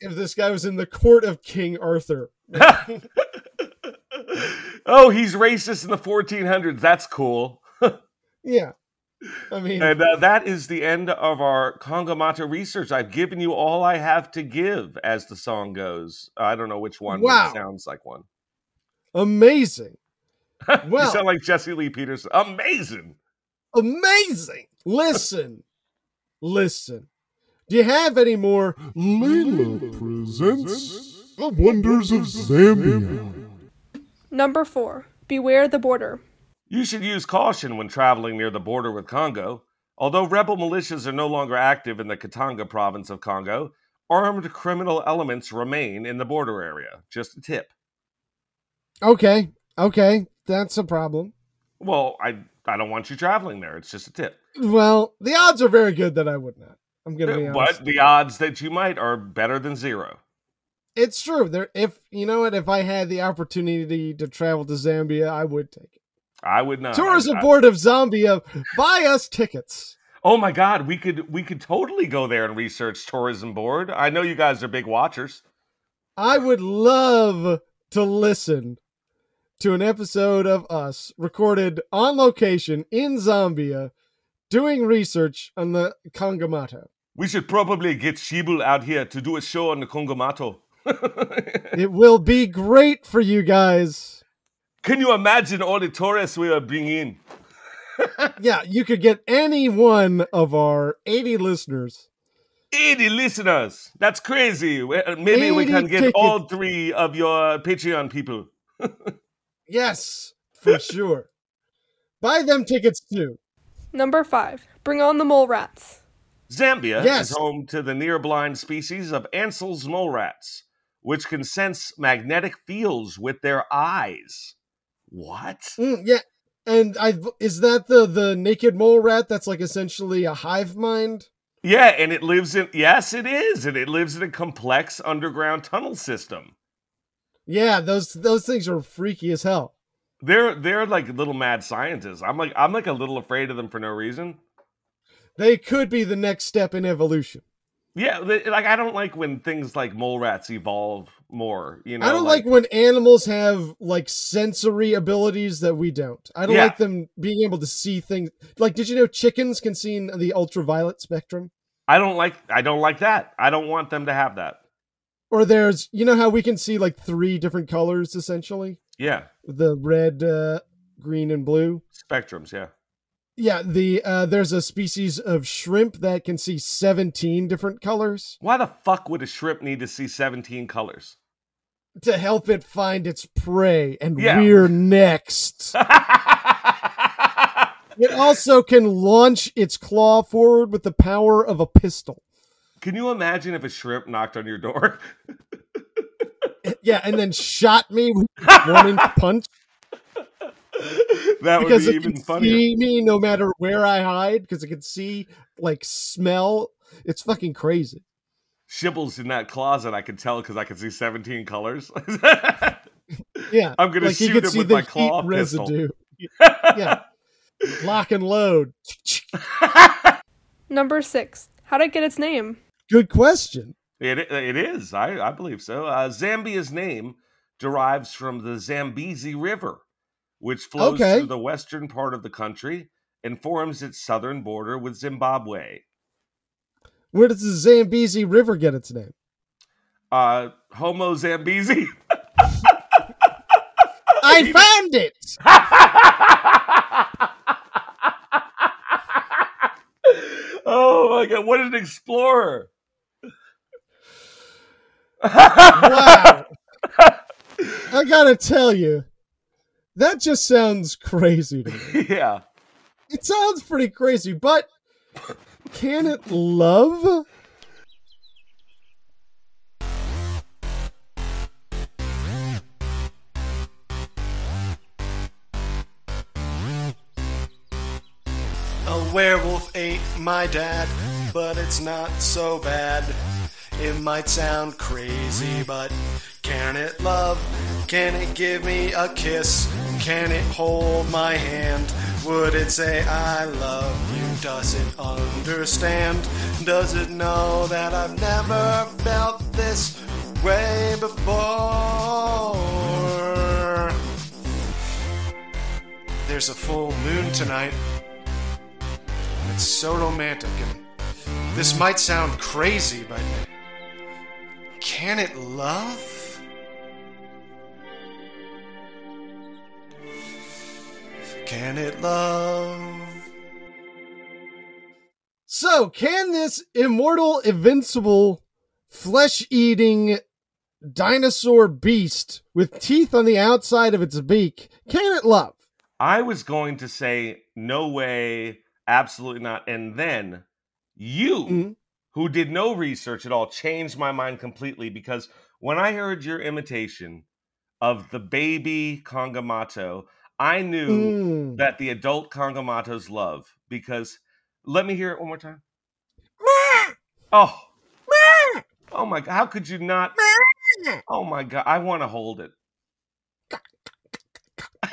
if this guy was in the court of King Arthur. oh, he's racist in the fourteen hundreds. That's cool. Yeah, I mean, And uh, that is the end of our Kongamata research. I've given you all I have to give, as the song goes. I don't know which one. Wow. it sounds like one. amazing, well, you sound like Jesse Lee Peterson. Amazing. amazing. Listen, listen. Do you have any more? Layla presents The Wonders of Zambia. Number 4. Beware the border. You should use caution when traveling near the border with Congo. Although rebel militias are no longer active in the Katanga province of Congo, armed criminal elements remain in the border area. Just a tip. Okay, okay, that's a problem. Well, I I don't want you traveling there. It's just a tip. Well, the odds are very good that I would not. I'm gonna be honest. But the odds that you might are better than zero. It's true. There, if you know what, if I had the opportunity to travel to Zambia, I would take it. I would not. Tourism I- I- Board of Zambia, buy us tickets. Oh my God, we could we could totally go there and research tourism board. I know you guys are big watchers. I would love to listen to an episode of us recorded on location in Zambia doing research on the Kangamato. We should probably get Shibul out here to do a show on the Kongamato. It will be great for you guys. Can you imagine all the tourists we are bringing in? Yeah, you could get any one of our 80 listeners 80 listeners. That's crazy. Uh, maybe we can get tickets. all three of your Patreon people. Yes, for sure. Buy them tickets too. Number 5. Bring on the mole rats. Zambia Yes. is home to the near blind species of Ansell's mole rats, which can sense magnetic fields with their eyes. What? Mm, yeah, and I is that the the naked mole rat that's like essentially a hive mind? Yeah, and it lives in yes, it is, and it lives in a complex underground tunnel system. Yeah, those those things are freaky as hell. They're they're like little mad scientists. I'm like I'm like a little afraid of them for no reason. They could be the next step in evolution. Yeah, they, like I don't like when things like mole rats evolve more. You know, I don't like, when animals have like sensory abilities that we don't. I don't Yeah. like them being able to see things. Like, did you know chickens can see in the ultraviolet spectrum? I don't like I don't like that. I don't want them to have that. Or there's, you know how we can see like three different colors essentially? Yeah, The red, uh, green, and blue. spectrums. Yeah. Yeah, the uh, there's a species of shrimp that can see 17 different colors Why the fuck would a shrimp need to see 17 colors? to help it find its prey, and Yeah. we're next. It also can launch its claw forward with the power of a pistol. Can you imagine if a shrimp knocked on your door? Yeah, and then shot me with one inch punch that would because be it even can funnier. see me no matter where I hide because it can see, like, smell. It's fucking crazy. Shibbles in that closet, I can tell because I can see 17 colors. Yeah, I'm gonna like you shoot could him see with the my claw heat pistol. residue. Yeah, lock and load. Number six. How'd it get its name? Good question. It, it is. I, I believe so. Uh, Zambia's name derives from the Zambezi River, which flows Okay. through the western part of the country and forms its southern border with Zimbabwe. Where does the Zambezi River get its name? Uh, Homo Zambezi. I found it. oh my god, what an explorer! Wow. I gotta tell you, that just sounds crazy to me. yeah. It sounds pretty crazy, but can it love? A werewolf ate my dad, but it's not so bad. It might sound crazy, but can it love? Can it give me a kiss? Can it hold my hand? Would it say I love you? Does it understand? Does it know that I've never felt this way before? There's a full moon tonight. It's so romantic, and this might sound crazy, but can it love? Can it love? So, can this immortal, invincible, flesh eating dinosaur beast with teeth on the outside of its beak, can it love? I was going to say, no way, absolutely not. And then you, Mhm. Who did no research at all, changed my mind completely because when I heard your imitation of the baby Kongamato, I knew Mm. that the adult Kongamatos love because let me hear it one more time. Oh. Oh my god, how could you not? Oh my god, I want to hold it.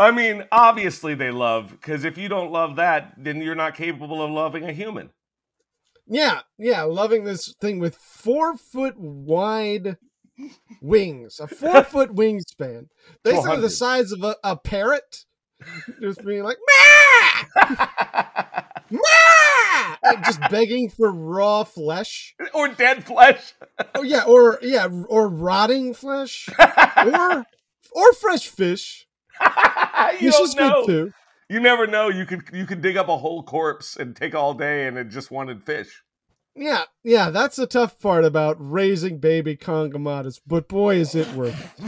I mean, obviously they love because if you don't love that, then you're not capable of loving a human. Yeah, yeah, loving this thing with four foot wide wings, a four foot wingspan, basically 400. the size of a, a parrot, just being like, and just begging for raw flesh. or dead flesh. Oh yeah, or yeah, or rotting flesh, or or fresh fish. you Fish is know. good too. You never know. You could you could dig up a whole corpse and take all day, and it just wanted fish. Yeah, yeah, that's the tough part about raising baby Kongamatas, but boy, is it worth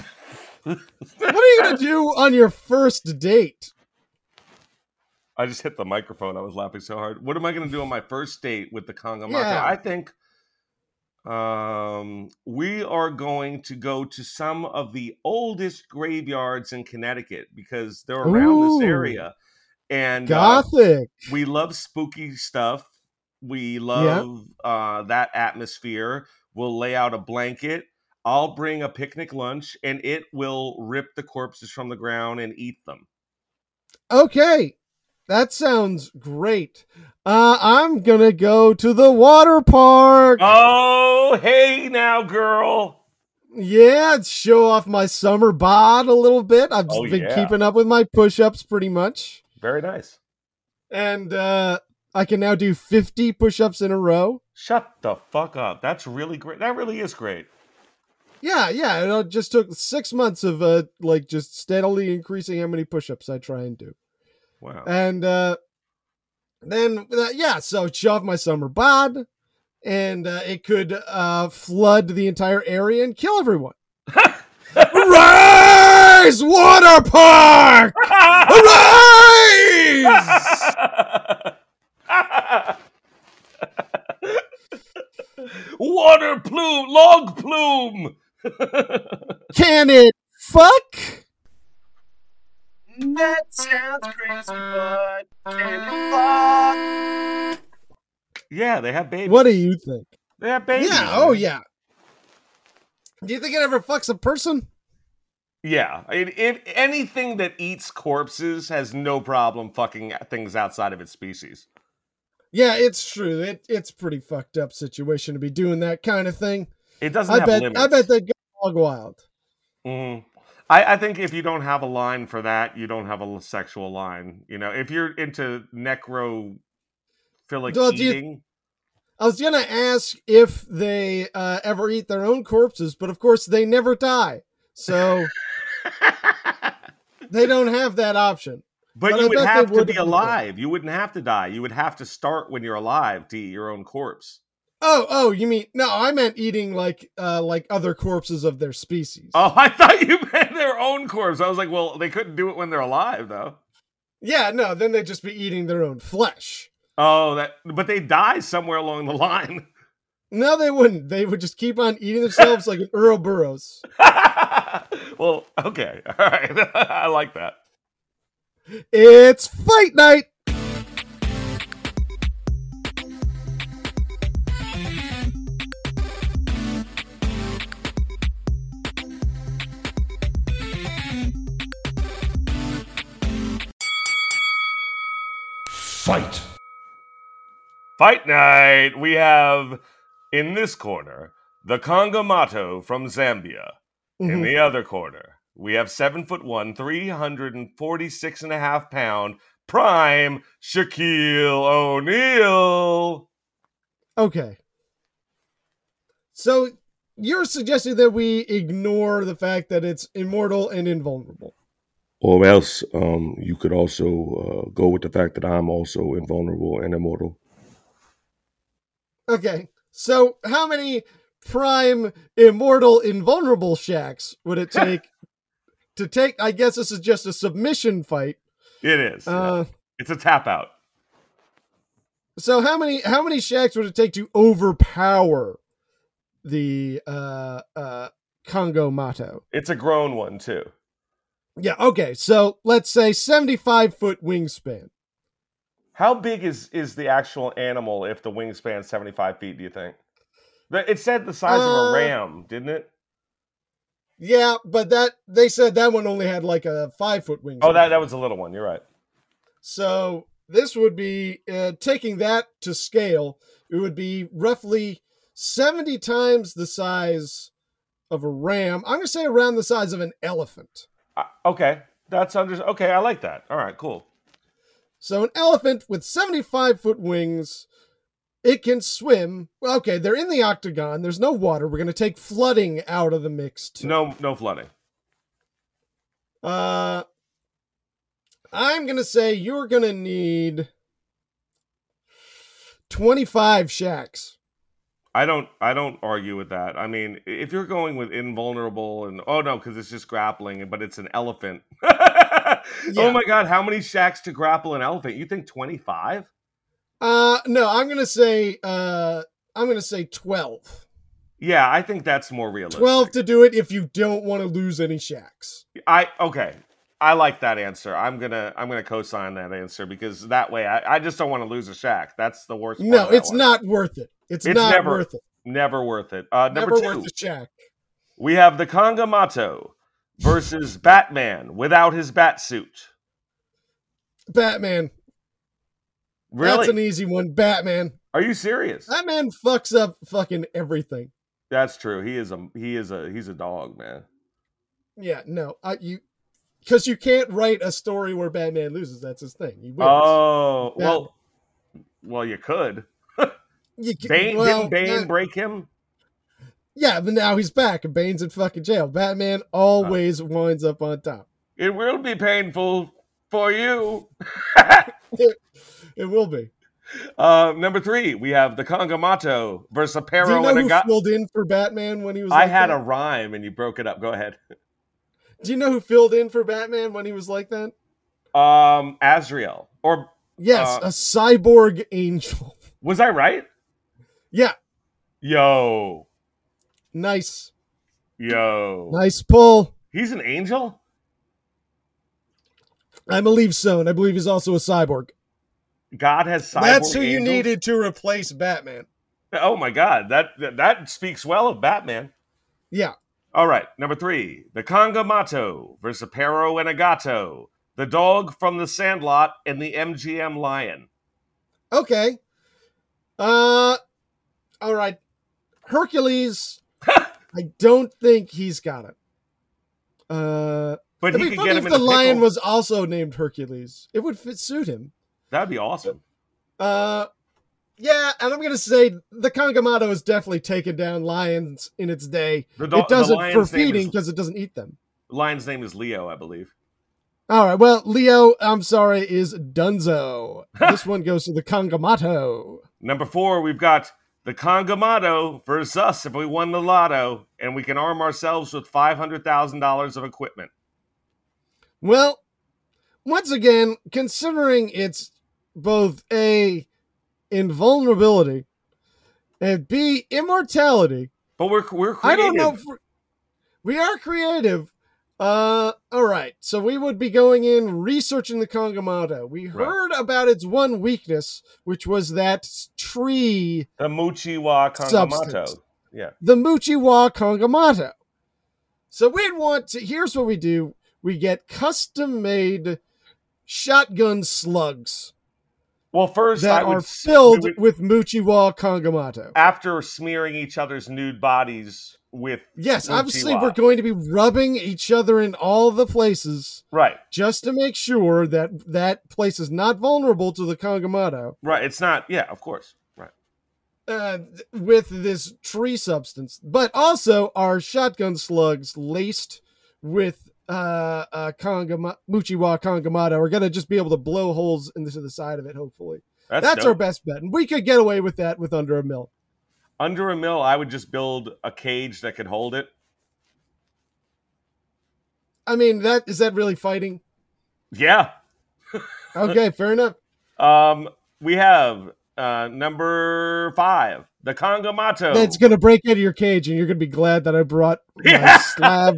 it. what are you gonna do on your first date? I just hit the microphone. I was laughing so hard. What am I going to do on my first date with the Kongamato? Yeah. I think Um, we are going to go to some of the oldest graveyards in Connecticut because they're around Ooh. this area, and uh, Gothic. we love spooky stuff. We love uh, that atmosphere. We'll lay out a blanket. I'll bring a picnic lunch, and it will rip the corpses from the ground and eat them. Okay. That sounds great. Uh, I'm gonna go to the water park. Oh, hey now, girl. Yeah, show off my summer bod a little bit. I've Oh, been yeah. keeping up with my push-ups pretty much. Very nice. And uh I can now do 50 push-ups in a row. Shut the fuck up. That's really great. That really is great. Yeah, yeah. It just took six months of uh like just steadily increasing how many push-ups I try and do. Wow. And uh then uh, yeah, so shove my summer bod, and uh, it could uh flood the entire area and kill everyone. Rise, water park! Rise! Water plume, log plume. Can it fuck? That sounds crazy, but can it fuck? yeah, they have babies. What do you think? They have babies. Yeah. Oh yeah. Do you think it ever fucks a person? Yeah. I mean, if anything that eats corpses has no problem fucking things outside of its species. Yeah, it's true. It it's pretty fucked up situation to be doing that kind of thing. It doesn't I have bet. limits. I bet they go hog wild. Mhm. I, I think if you don't have a line for that, you don't have a sexual line. You know, if you're into necrophilic Well, you- eating, I was gonna ask if they uh, ever eat their own corpses, but of course they never die, so they don't have that option. but, But I you would bet they have to be alive. You wouldn't have to die. You would have to start when you're alive to eat your own corpse. Oh, oh, you mean no? I meant eating like uh, like other corpses of their species. Oh, I thought you meant their own corpse. I was like, well, they couldn't do it when they're alive, though. Yeah, no, then they'd just be eating their own flesh. Oh, that. But they die somewhere along the line. No, they wouldn't. They would just keep on eating themselves like an Ouroboros. well, okay, all right. I like that. It's fight night. Fight! Fight night. We have in this corner the Conga Kongamato from Zambia. In Mhm. the other corner, we have seven foot one, 346 and a half pound prime Shaquille O'Neal. Okay. So you're suggesting that we ignore the fact that it's immortal and invulnerable. Or else um, you could also uh, go with the fact that I'm also invulnerable and immortal. Okay. So how many prime immortal invulnerable Shaqs would it take to take I guess this is just a submission fight. It is. yeah. Uh It's a tap out. so how many how many Shaqs would it take to overpower the uh uh Kongamato? It's a grown one too. Yeah, okay. So let's say 75 foot wingspan. How big is is the actual animal if the wingspan's 75 feet, do you think? It said the size of Uh, a ram, didn't it? Yeah, but that they said that one only had like a five foot wingspan. Oh, that, that was a little one. You're right. So this would be uh, taking that to scale. It would be roughly 70 times the size of a ram. I'm going to say around the size of an elephant. Uh, okay. That's under. Okay, I like that. All right, cool. So an elephant with 75 foot wings, it can swim. Well, okay, they're in the octagon. There's no water. We're going to take flooding out of the mix. Too. No, no flooding. Uh, I'm gonna say you're gonna need 25 Shaqs. I don't. I don't argue with that. I mean, if you're going with invulnerable and oh no, because it's just grappling, but it's an elephant. Oh my god, how many Shaqs to grapple an elephant? You think 25? Uh, no, I'm gonna say uh, I'm gonna say 12. Yeah, I think that's more realistic. 12 to do it if you don't want to lose any Shaqs. I okay. I like that answer. I'm gonna I'm gonna co-sign that answer because that way I, I just don't want to lose a Shaq. That's the worst. part No, it's one. not worth it. It's, It's not never- worth it. never worth it. Uh, number Never two, worth the Shaq. we have the Kangamato versus Batman without his bat suit. Batman. Really? That's an easy one. Batman. Are you serious? Batman fucks up fucking everything. That's true. He is a he is a he's a dog, man. Yeah, no. I, you because you can't write a story where Batman loses. That's his thing. He wins. Oh Yeah. well, well you could. You Bane well, didn't Bane uh, break him? Yeah, but now he's back and Bane's in fucking jail. Batman always winds up on top. It will be painful for you. It will be. uh, number three, we have the Kongamato versus a Do you know and a who Ga- filled in for Batman when he was? I like had a rhyme and you broke it up. Go ahead. Do you know who filled in for Batman when he was like that? Um, Azrael. Or Yes, Uh, a cyborg angel. was I right? Yeah, Yo. Nice, Yo. nice pull. He's an angel? I believe so, and I believe he's also a cyborg. God has cyborg That's who you needed to replace Batman. Oh my god, that that- that speaks well of Batman. Yeah, All right, number three, the Kongamato versus a Pero and a Gato, the dog from the Sandlot and the MGM lion. okay. Uh, all right. Hercules. I don't think he's got it. Uh, But he could funny get if him the a lion pickle. was also named Hercules. It would fit suit him. That'd be awesome. Uh, yeah, and I'm gonna say the Kongamato has definitely taken down lions in its day. Do- it doesn't for feeding because it doesn't eat them. the lion's name is Leo, I believe. All right. Well, Leo, I'm sorry, is Dunzo. this one goes to the Kongamato. Number four, we've got the Kongamato versus us if we won the lotto, and we can arm ourselves with five hundred thousand dollars of equipment. Well, once again, considering it's both A, invulnerability, and B, immortality, But we're we're I don't know we are creative. Uh, all right. So we would be going in researching the Kongamato. We Right. heard about its one weakness, which was that tree, the Muchiwa Kongamato. Substance. Yeah. the Muchiwa Kongamato. So we'd want to. Here's what we do: we get custom-made shotgun slugs Well, first that I would are filled would- with Muchiwa Kongamato. after smearing each other's nude bodies with Yes, obviously Muchiwa. we're going to be rubbing each other in all the places. right, just to make sure that that place is not vulnerable to the Kongamato right. It's not. Yeah, of course. Right. uh, with this tree substance, but also our shotgun slugs laced with uh, uh, Kangama- Muchiwa Kongamato are going to just be able to blow holes into the side of it, hopefully. That's, That's, our best bet. And we could get away with that with under a mil. Under a mill, I would just build a cage that could hold it. I mean, that is that really fighting? Yeah. Okay, fair enough. Um, we have uh number five, the Kongamato. That's going to break out of your cage, and you're going to be glad that I brought my Yeah. slab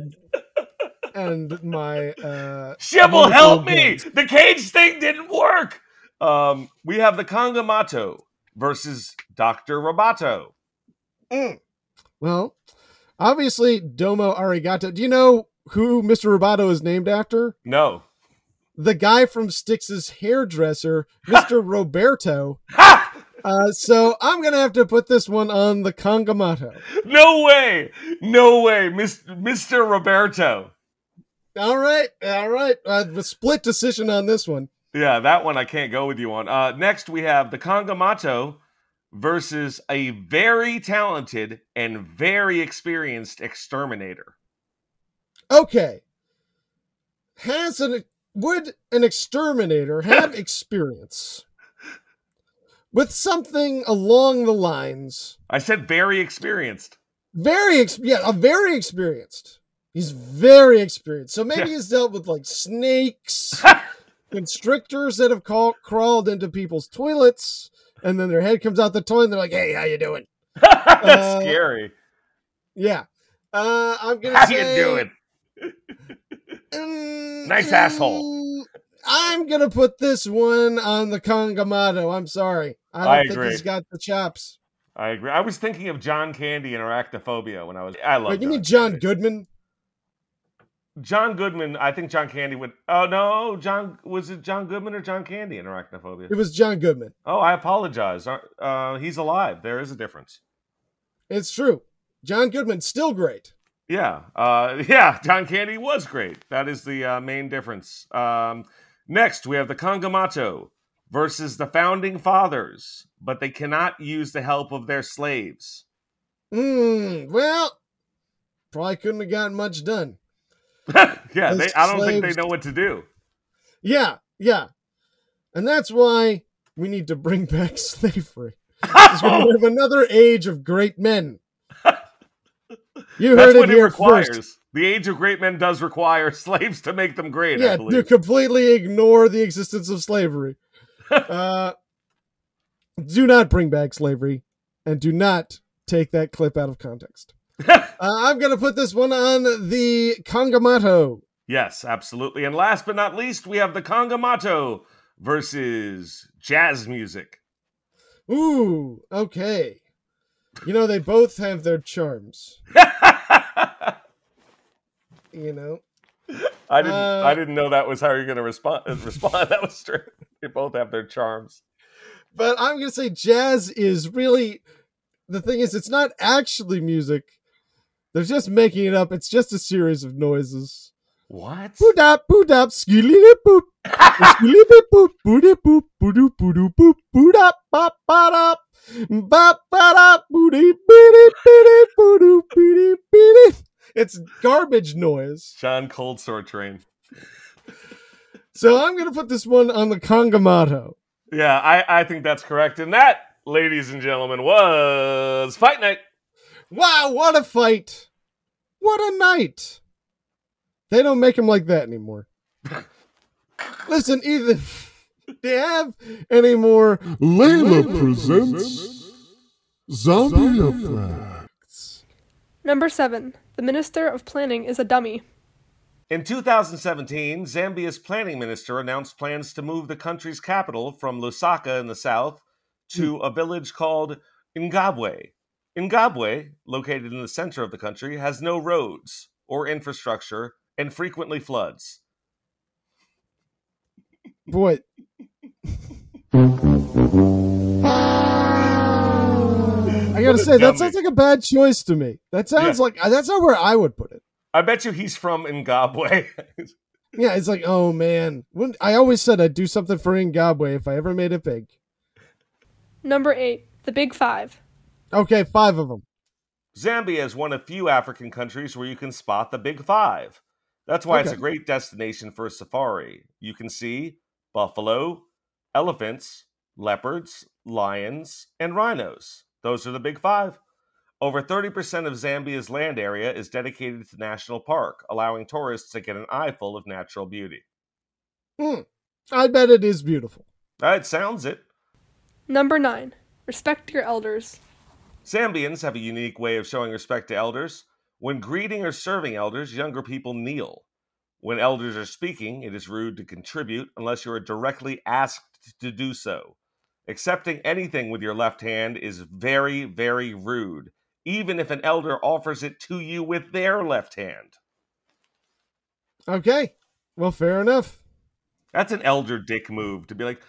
and my uh, Shibble, help me! guns. The cage thing didn't work. Um, we have the Kongamato versus Doctor Roboto. Well, obviously, Domo Arigato. Do you know who Mr. Roboto is named after? No. The guy from Styx's hairdresser, Mr. Roberto. Ha! Uh, so I'm gonna have to put this one on the Kongamato. No way! No way, Mis- Mr. Roberto. All right, all right. Uh, the split decision on this one. Yeah, that one I can't go with you on. Uh, next, we have the Kongamato versus a very talented and very experienced exterminator. Okay. Has an would an exterminator have experience with something along the lines I said very experienced. very ex- yeah, a very experienced. He's very experienced. So maybe Yeah. he's dealt with like snakes, constrictors that have craw- crawled into people's toilets, and then their head comes out the toilet, and they're like, "Hey, how you doing?" That's Uh, scary. Yeah. Uh, I'm gonna How say. you doing? Mm, Nice mm, asshole. I'm gonna put this one on the Kongamato. I'm sorry. I don't I think agree. he's got the chops. I agree. I was thinking of John Candy and arachnophobia when I was. I love. Wait, you mean John. Goodman? John Goodman. I think John Candy would. Oh no, John was it John Goodman or John Candy in arachnophobia? It was John Goodman. Oh, I apologize. Uh, Uh, he's alive. There is a difference. It's true. John Goodman still great. Yeah, uh, yeah. John Candy was great. That is the uh, main difference. Um, next, we have the Kongamato versus the Founding Fathers, but they cannot use the help of their slaves. Hmm. Well, probably couldn't have gotten much done. yeah, they, I don't think they know what to do. Yeah, yeah, and that's why we need to bring back slavery. 'Cause we have another age of great men. You That's heard what it it here requires. first. The age of great men does require slaves to make them great. I Yeah, to completely ignore the existence of slavery. uh, do not bring back slavery, and do not take that clip out of context. uh, I'm gonna put this one on the Kongamato. yes, absolutely. And last but not least, we have the Kongamato versus jazz music. Ooh, okay. You know they both have their charms. You know. I didn't. Uh, I didn't know that was how you're going to respond. Respond. That was true. They both have their charms. but I'm gonna say jazz is really the thing is it's not actually music. They're just making it up. It's just a series of noises. What? Boop dap boop dap skilly boop skilly boop boop boop boop boop boop boop dap bop bop ba dap boody beady beady boodoo beady beady. It's garbage noise. Sean Cold Sore Train. So I'm gonna put this one on the Kongamato. Yeah, I, I think that's correct. And that, ladies and gentlemen, was Fight Night. Wow, what a fight! What a night! They don't make them like that anymore. Listen, Ethan, do you have any more Layla presents Zombie Effects. Number 7. The Minister of Planning is a dummy. In 2017, Zambia's planning minister announced plans to move the country's capital from Lusaka in the south to hmm. a village called Ngabwe. Ngabwe, located in the center of the country, has no roads or infrastructure and frequently floods. boy? I gotta What a say, that sounds like a bad choice to me. That sounds like that's not where I would put it. I bet you he's from Ngabwe. Yeah, it's like, oh man, Wouldn't- I always said I'd do something for Ngabwe if I ever made it big. Number 8. The Big Five. Okay, five of them. Zambia is one of few African countries where you can spot the Big Five. That's why it's a great destination for a safari. You can see buffalo, elephants, leopards, lions, and rhinos. Those are the Big Five. Over 30% of Zambia's land area is dedicated to national park, allowing tourists to get an eyeful of natural beauty. Hmm. I bet it is beautiful. That sounds it. Number 9. Respect your elders. Zambians have a unique way of showing respect to elders. When greeting or serving elders, younger people kneel. When elders are speaking, it is rude to contribute unless you are directly asked to do so. Accepting anything with your left hand is very, very rude, even if an elder offers it to you with their left hand. Okay, well, fair enough. That's an elder dick move to be like,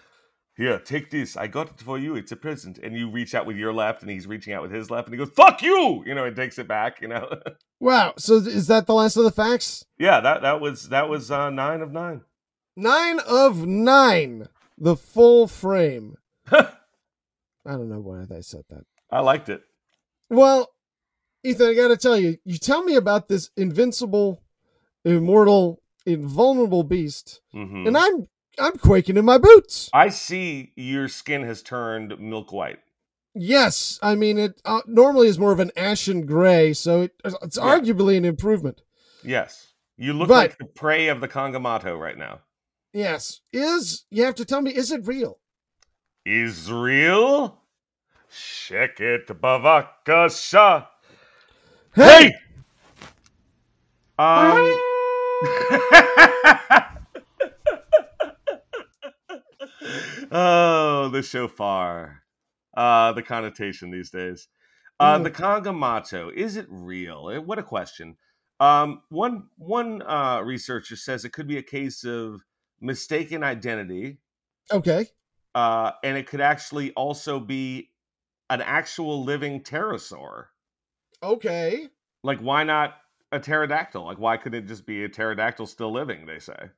here, take this. I got it for you. It's a present. And you reach out with your left, and he's reaching out with his left, and he goes, fuck you! You know, and takes it back, you know? Wow. So is that the last of the facts? Yeah, that that was that was uh, nine of nine. Nine of nine. The full frame. I don't know why I said that. I liked it. Well, Ethan, I got to tell you, you tell me about this invincible, immortal, invulnerable beast, hmm and I'm I'm quaking in my boots. I see your skin has turned milk white. Yes, I mean it uh, normally is more of an ashen gray, so it, it's Yeah. arguably an improvement. Yes, you look But- like the prey of the Kongamato right now. Yes, is you have to tell me, is it real? Israel, Sheket Bavakasha. Hey! Um. oh, the shofar. Uh, the connotation these days. Uh, Mm. the Kongamato, is it real? Eh, What a question. Um, one one uh, researcher says it could be a case of mistaken identity, Okay. uh, and it could actually also be an actual living pterosaur. Okay. Like, why not a pterodactyl? Like, why couldn't it just be a pterodactyl still living? They say.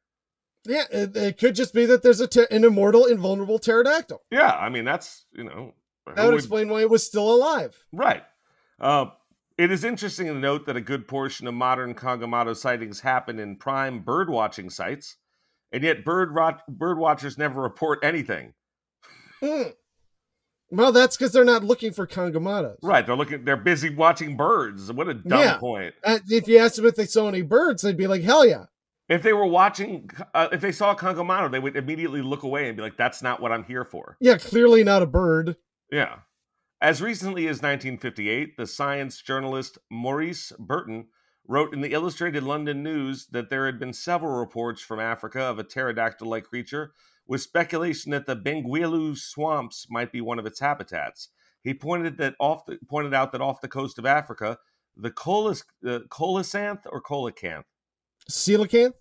Yeah, it, it could just be that there's a ter- an immortal, invulnerable pterodactyl. Yeah, I mean that's you know That would would- explain why it was still alive. right. Uh, it is interesting to note that a good portion of modern Kongamato sightings happen in prime bird watching sites, and yet bird rot- bird watchers never report anything. Hmm. Well, that's because they're not looking for Kongamatos. Right? They're looking. They're busy watching birds. What a dumb Yeah. point. Uh, if you asked them if they saw any birds, they'd be like, "Hell yeah!" If they were watching, uh, if they saw a Kongamato, they would immediately look away and be like, "That's not what I'm here for." Yeah, clearly not a bird. Yeah. As recently as 1958, the science journalist Maurice Burton wrote in the Illustrated London News that there had been several reports from Africa of a pterodactyl like creature, with speculation that the Bangweulu swamps might be one of its habitats. He pointed that off the, pointed out that off the coast of Africa, the colis, uh, colisanth or colicanth, Coelacanth?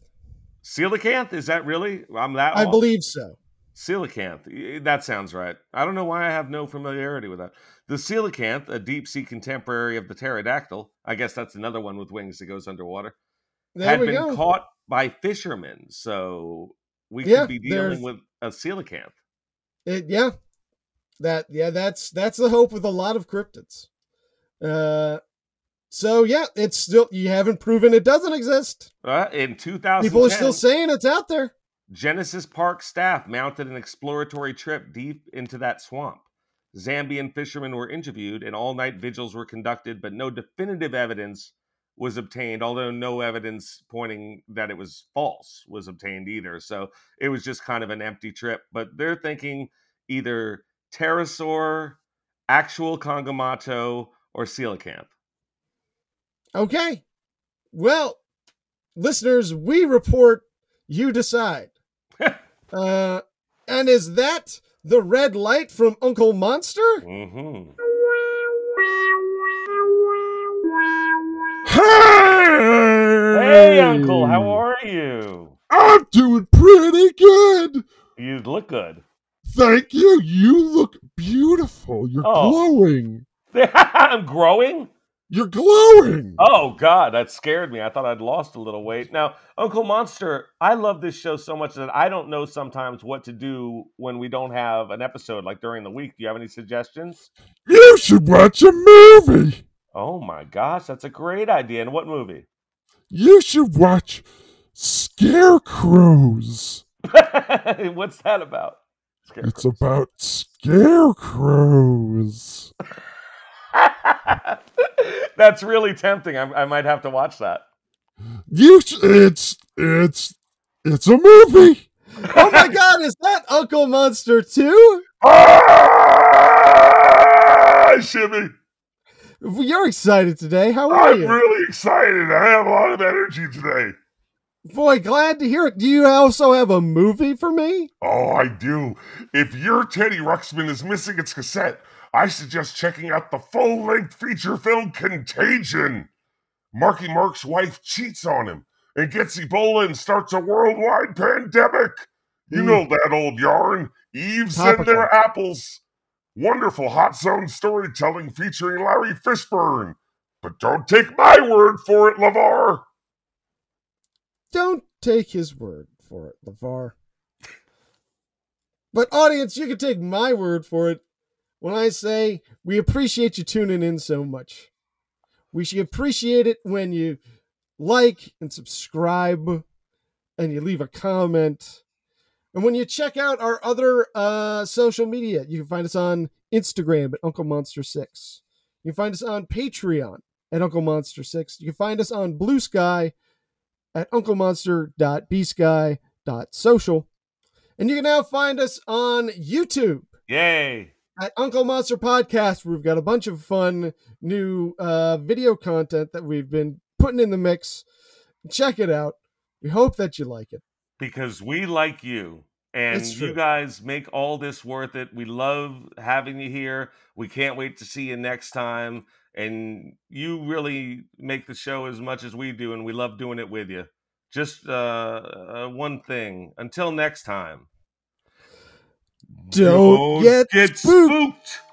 coelacanth is that really? I'm that. I off? believe so. Coelacanth. That sounds right. I don't know why I have no familiarity with that. The coelacanth, a deep sea contemporary of the pterodactyl, I guess that's another one with wings that goes underwater, There had been go. caught by fishermen. So we Yeah, could be dealing with a coelacanth. It- yeah, that yeah, that's that's the hope with a lot of cryptids. Uh, so yeah, it's still you haven't proven it doesn't exist. Uh, in 2010, People are still saying it's out there. Genesis Park staff mounted an exploratory trip deep into that swamp. Zambian fishermen were interviewed and all night vigils were conducted, but no definitive evidence was obtained, although no evidence pointing that it was false was obtained either. So it was just kind of an empty trip. But they're thinking either pterosaur, actual Kongamato, or coelacanth. Okay, well, listeners, we report, you decide. uh, and is that the red light from Uncle Monster? hmm Hey! Hey, Uncle, how are you? I'm doing pretty good. You look good. Thank you. You look beautiful. You're Oh. glowing. I'm growing. You're glowing. Oh God, that scared me. I thought I'd lost a little weight. Now, Uncle Monster, I love this show so much that I don't know sometimes what to do when we don't have an episode, like during the week. Do you have any suggestions? You should watch a movie. Oh my gosh, that's a great idea. And what movie? You should watch Scarecrows. What's that about? It's about scarecrows. that's really tempting. I, I might have to watch that. You it's it's it's a movie. Oh my God, is that Uncle Monster too? Ah, Shimmy, You're excited today. How are you? I'm really excited. I have a lot of energy today. Boy, glad to hear it. Do you also have a movie for me? Oh, I do. If your Teddy Ruxpin is missing its cassette, I suggest checking out the full length feature film Contagion. Marky Mark's wife cheats on him and gets Ebola and starts a worldwide pandemic. You Mm. know that old yarn. Eves and their apples. Wonderful hot zone storytelling featuring Larry Fishburne. But don't take my word for it, LeVar. Don't take his word for it, LeVar. But, audience, you can take my word for it when I say we appreciate you tuning in so much. We should appreciate it when you like and subscribe and you leave a comment. And when you check out our other uh, social media, you can find us on Instagram at Uncle Monster 6. You can find us on Patreon at Uncle Monster 6. You can find us on Blue Sky at unclemonster.bsky.social. And you can now find us on YouTube. Yay! At Uncle Monster Podcast. We've got a bunch of fun new uh, video content that we've been putting in the mix. Check it out. We hope that you like it. because we like you and you guys make all this worth it. We love having you here. We can't wait to see you next time. And you really make the show as much as we do, and we love doing it with you. Just uh, uh, one thing. Until next time. Don't get spooked. spooked.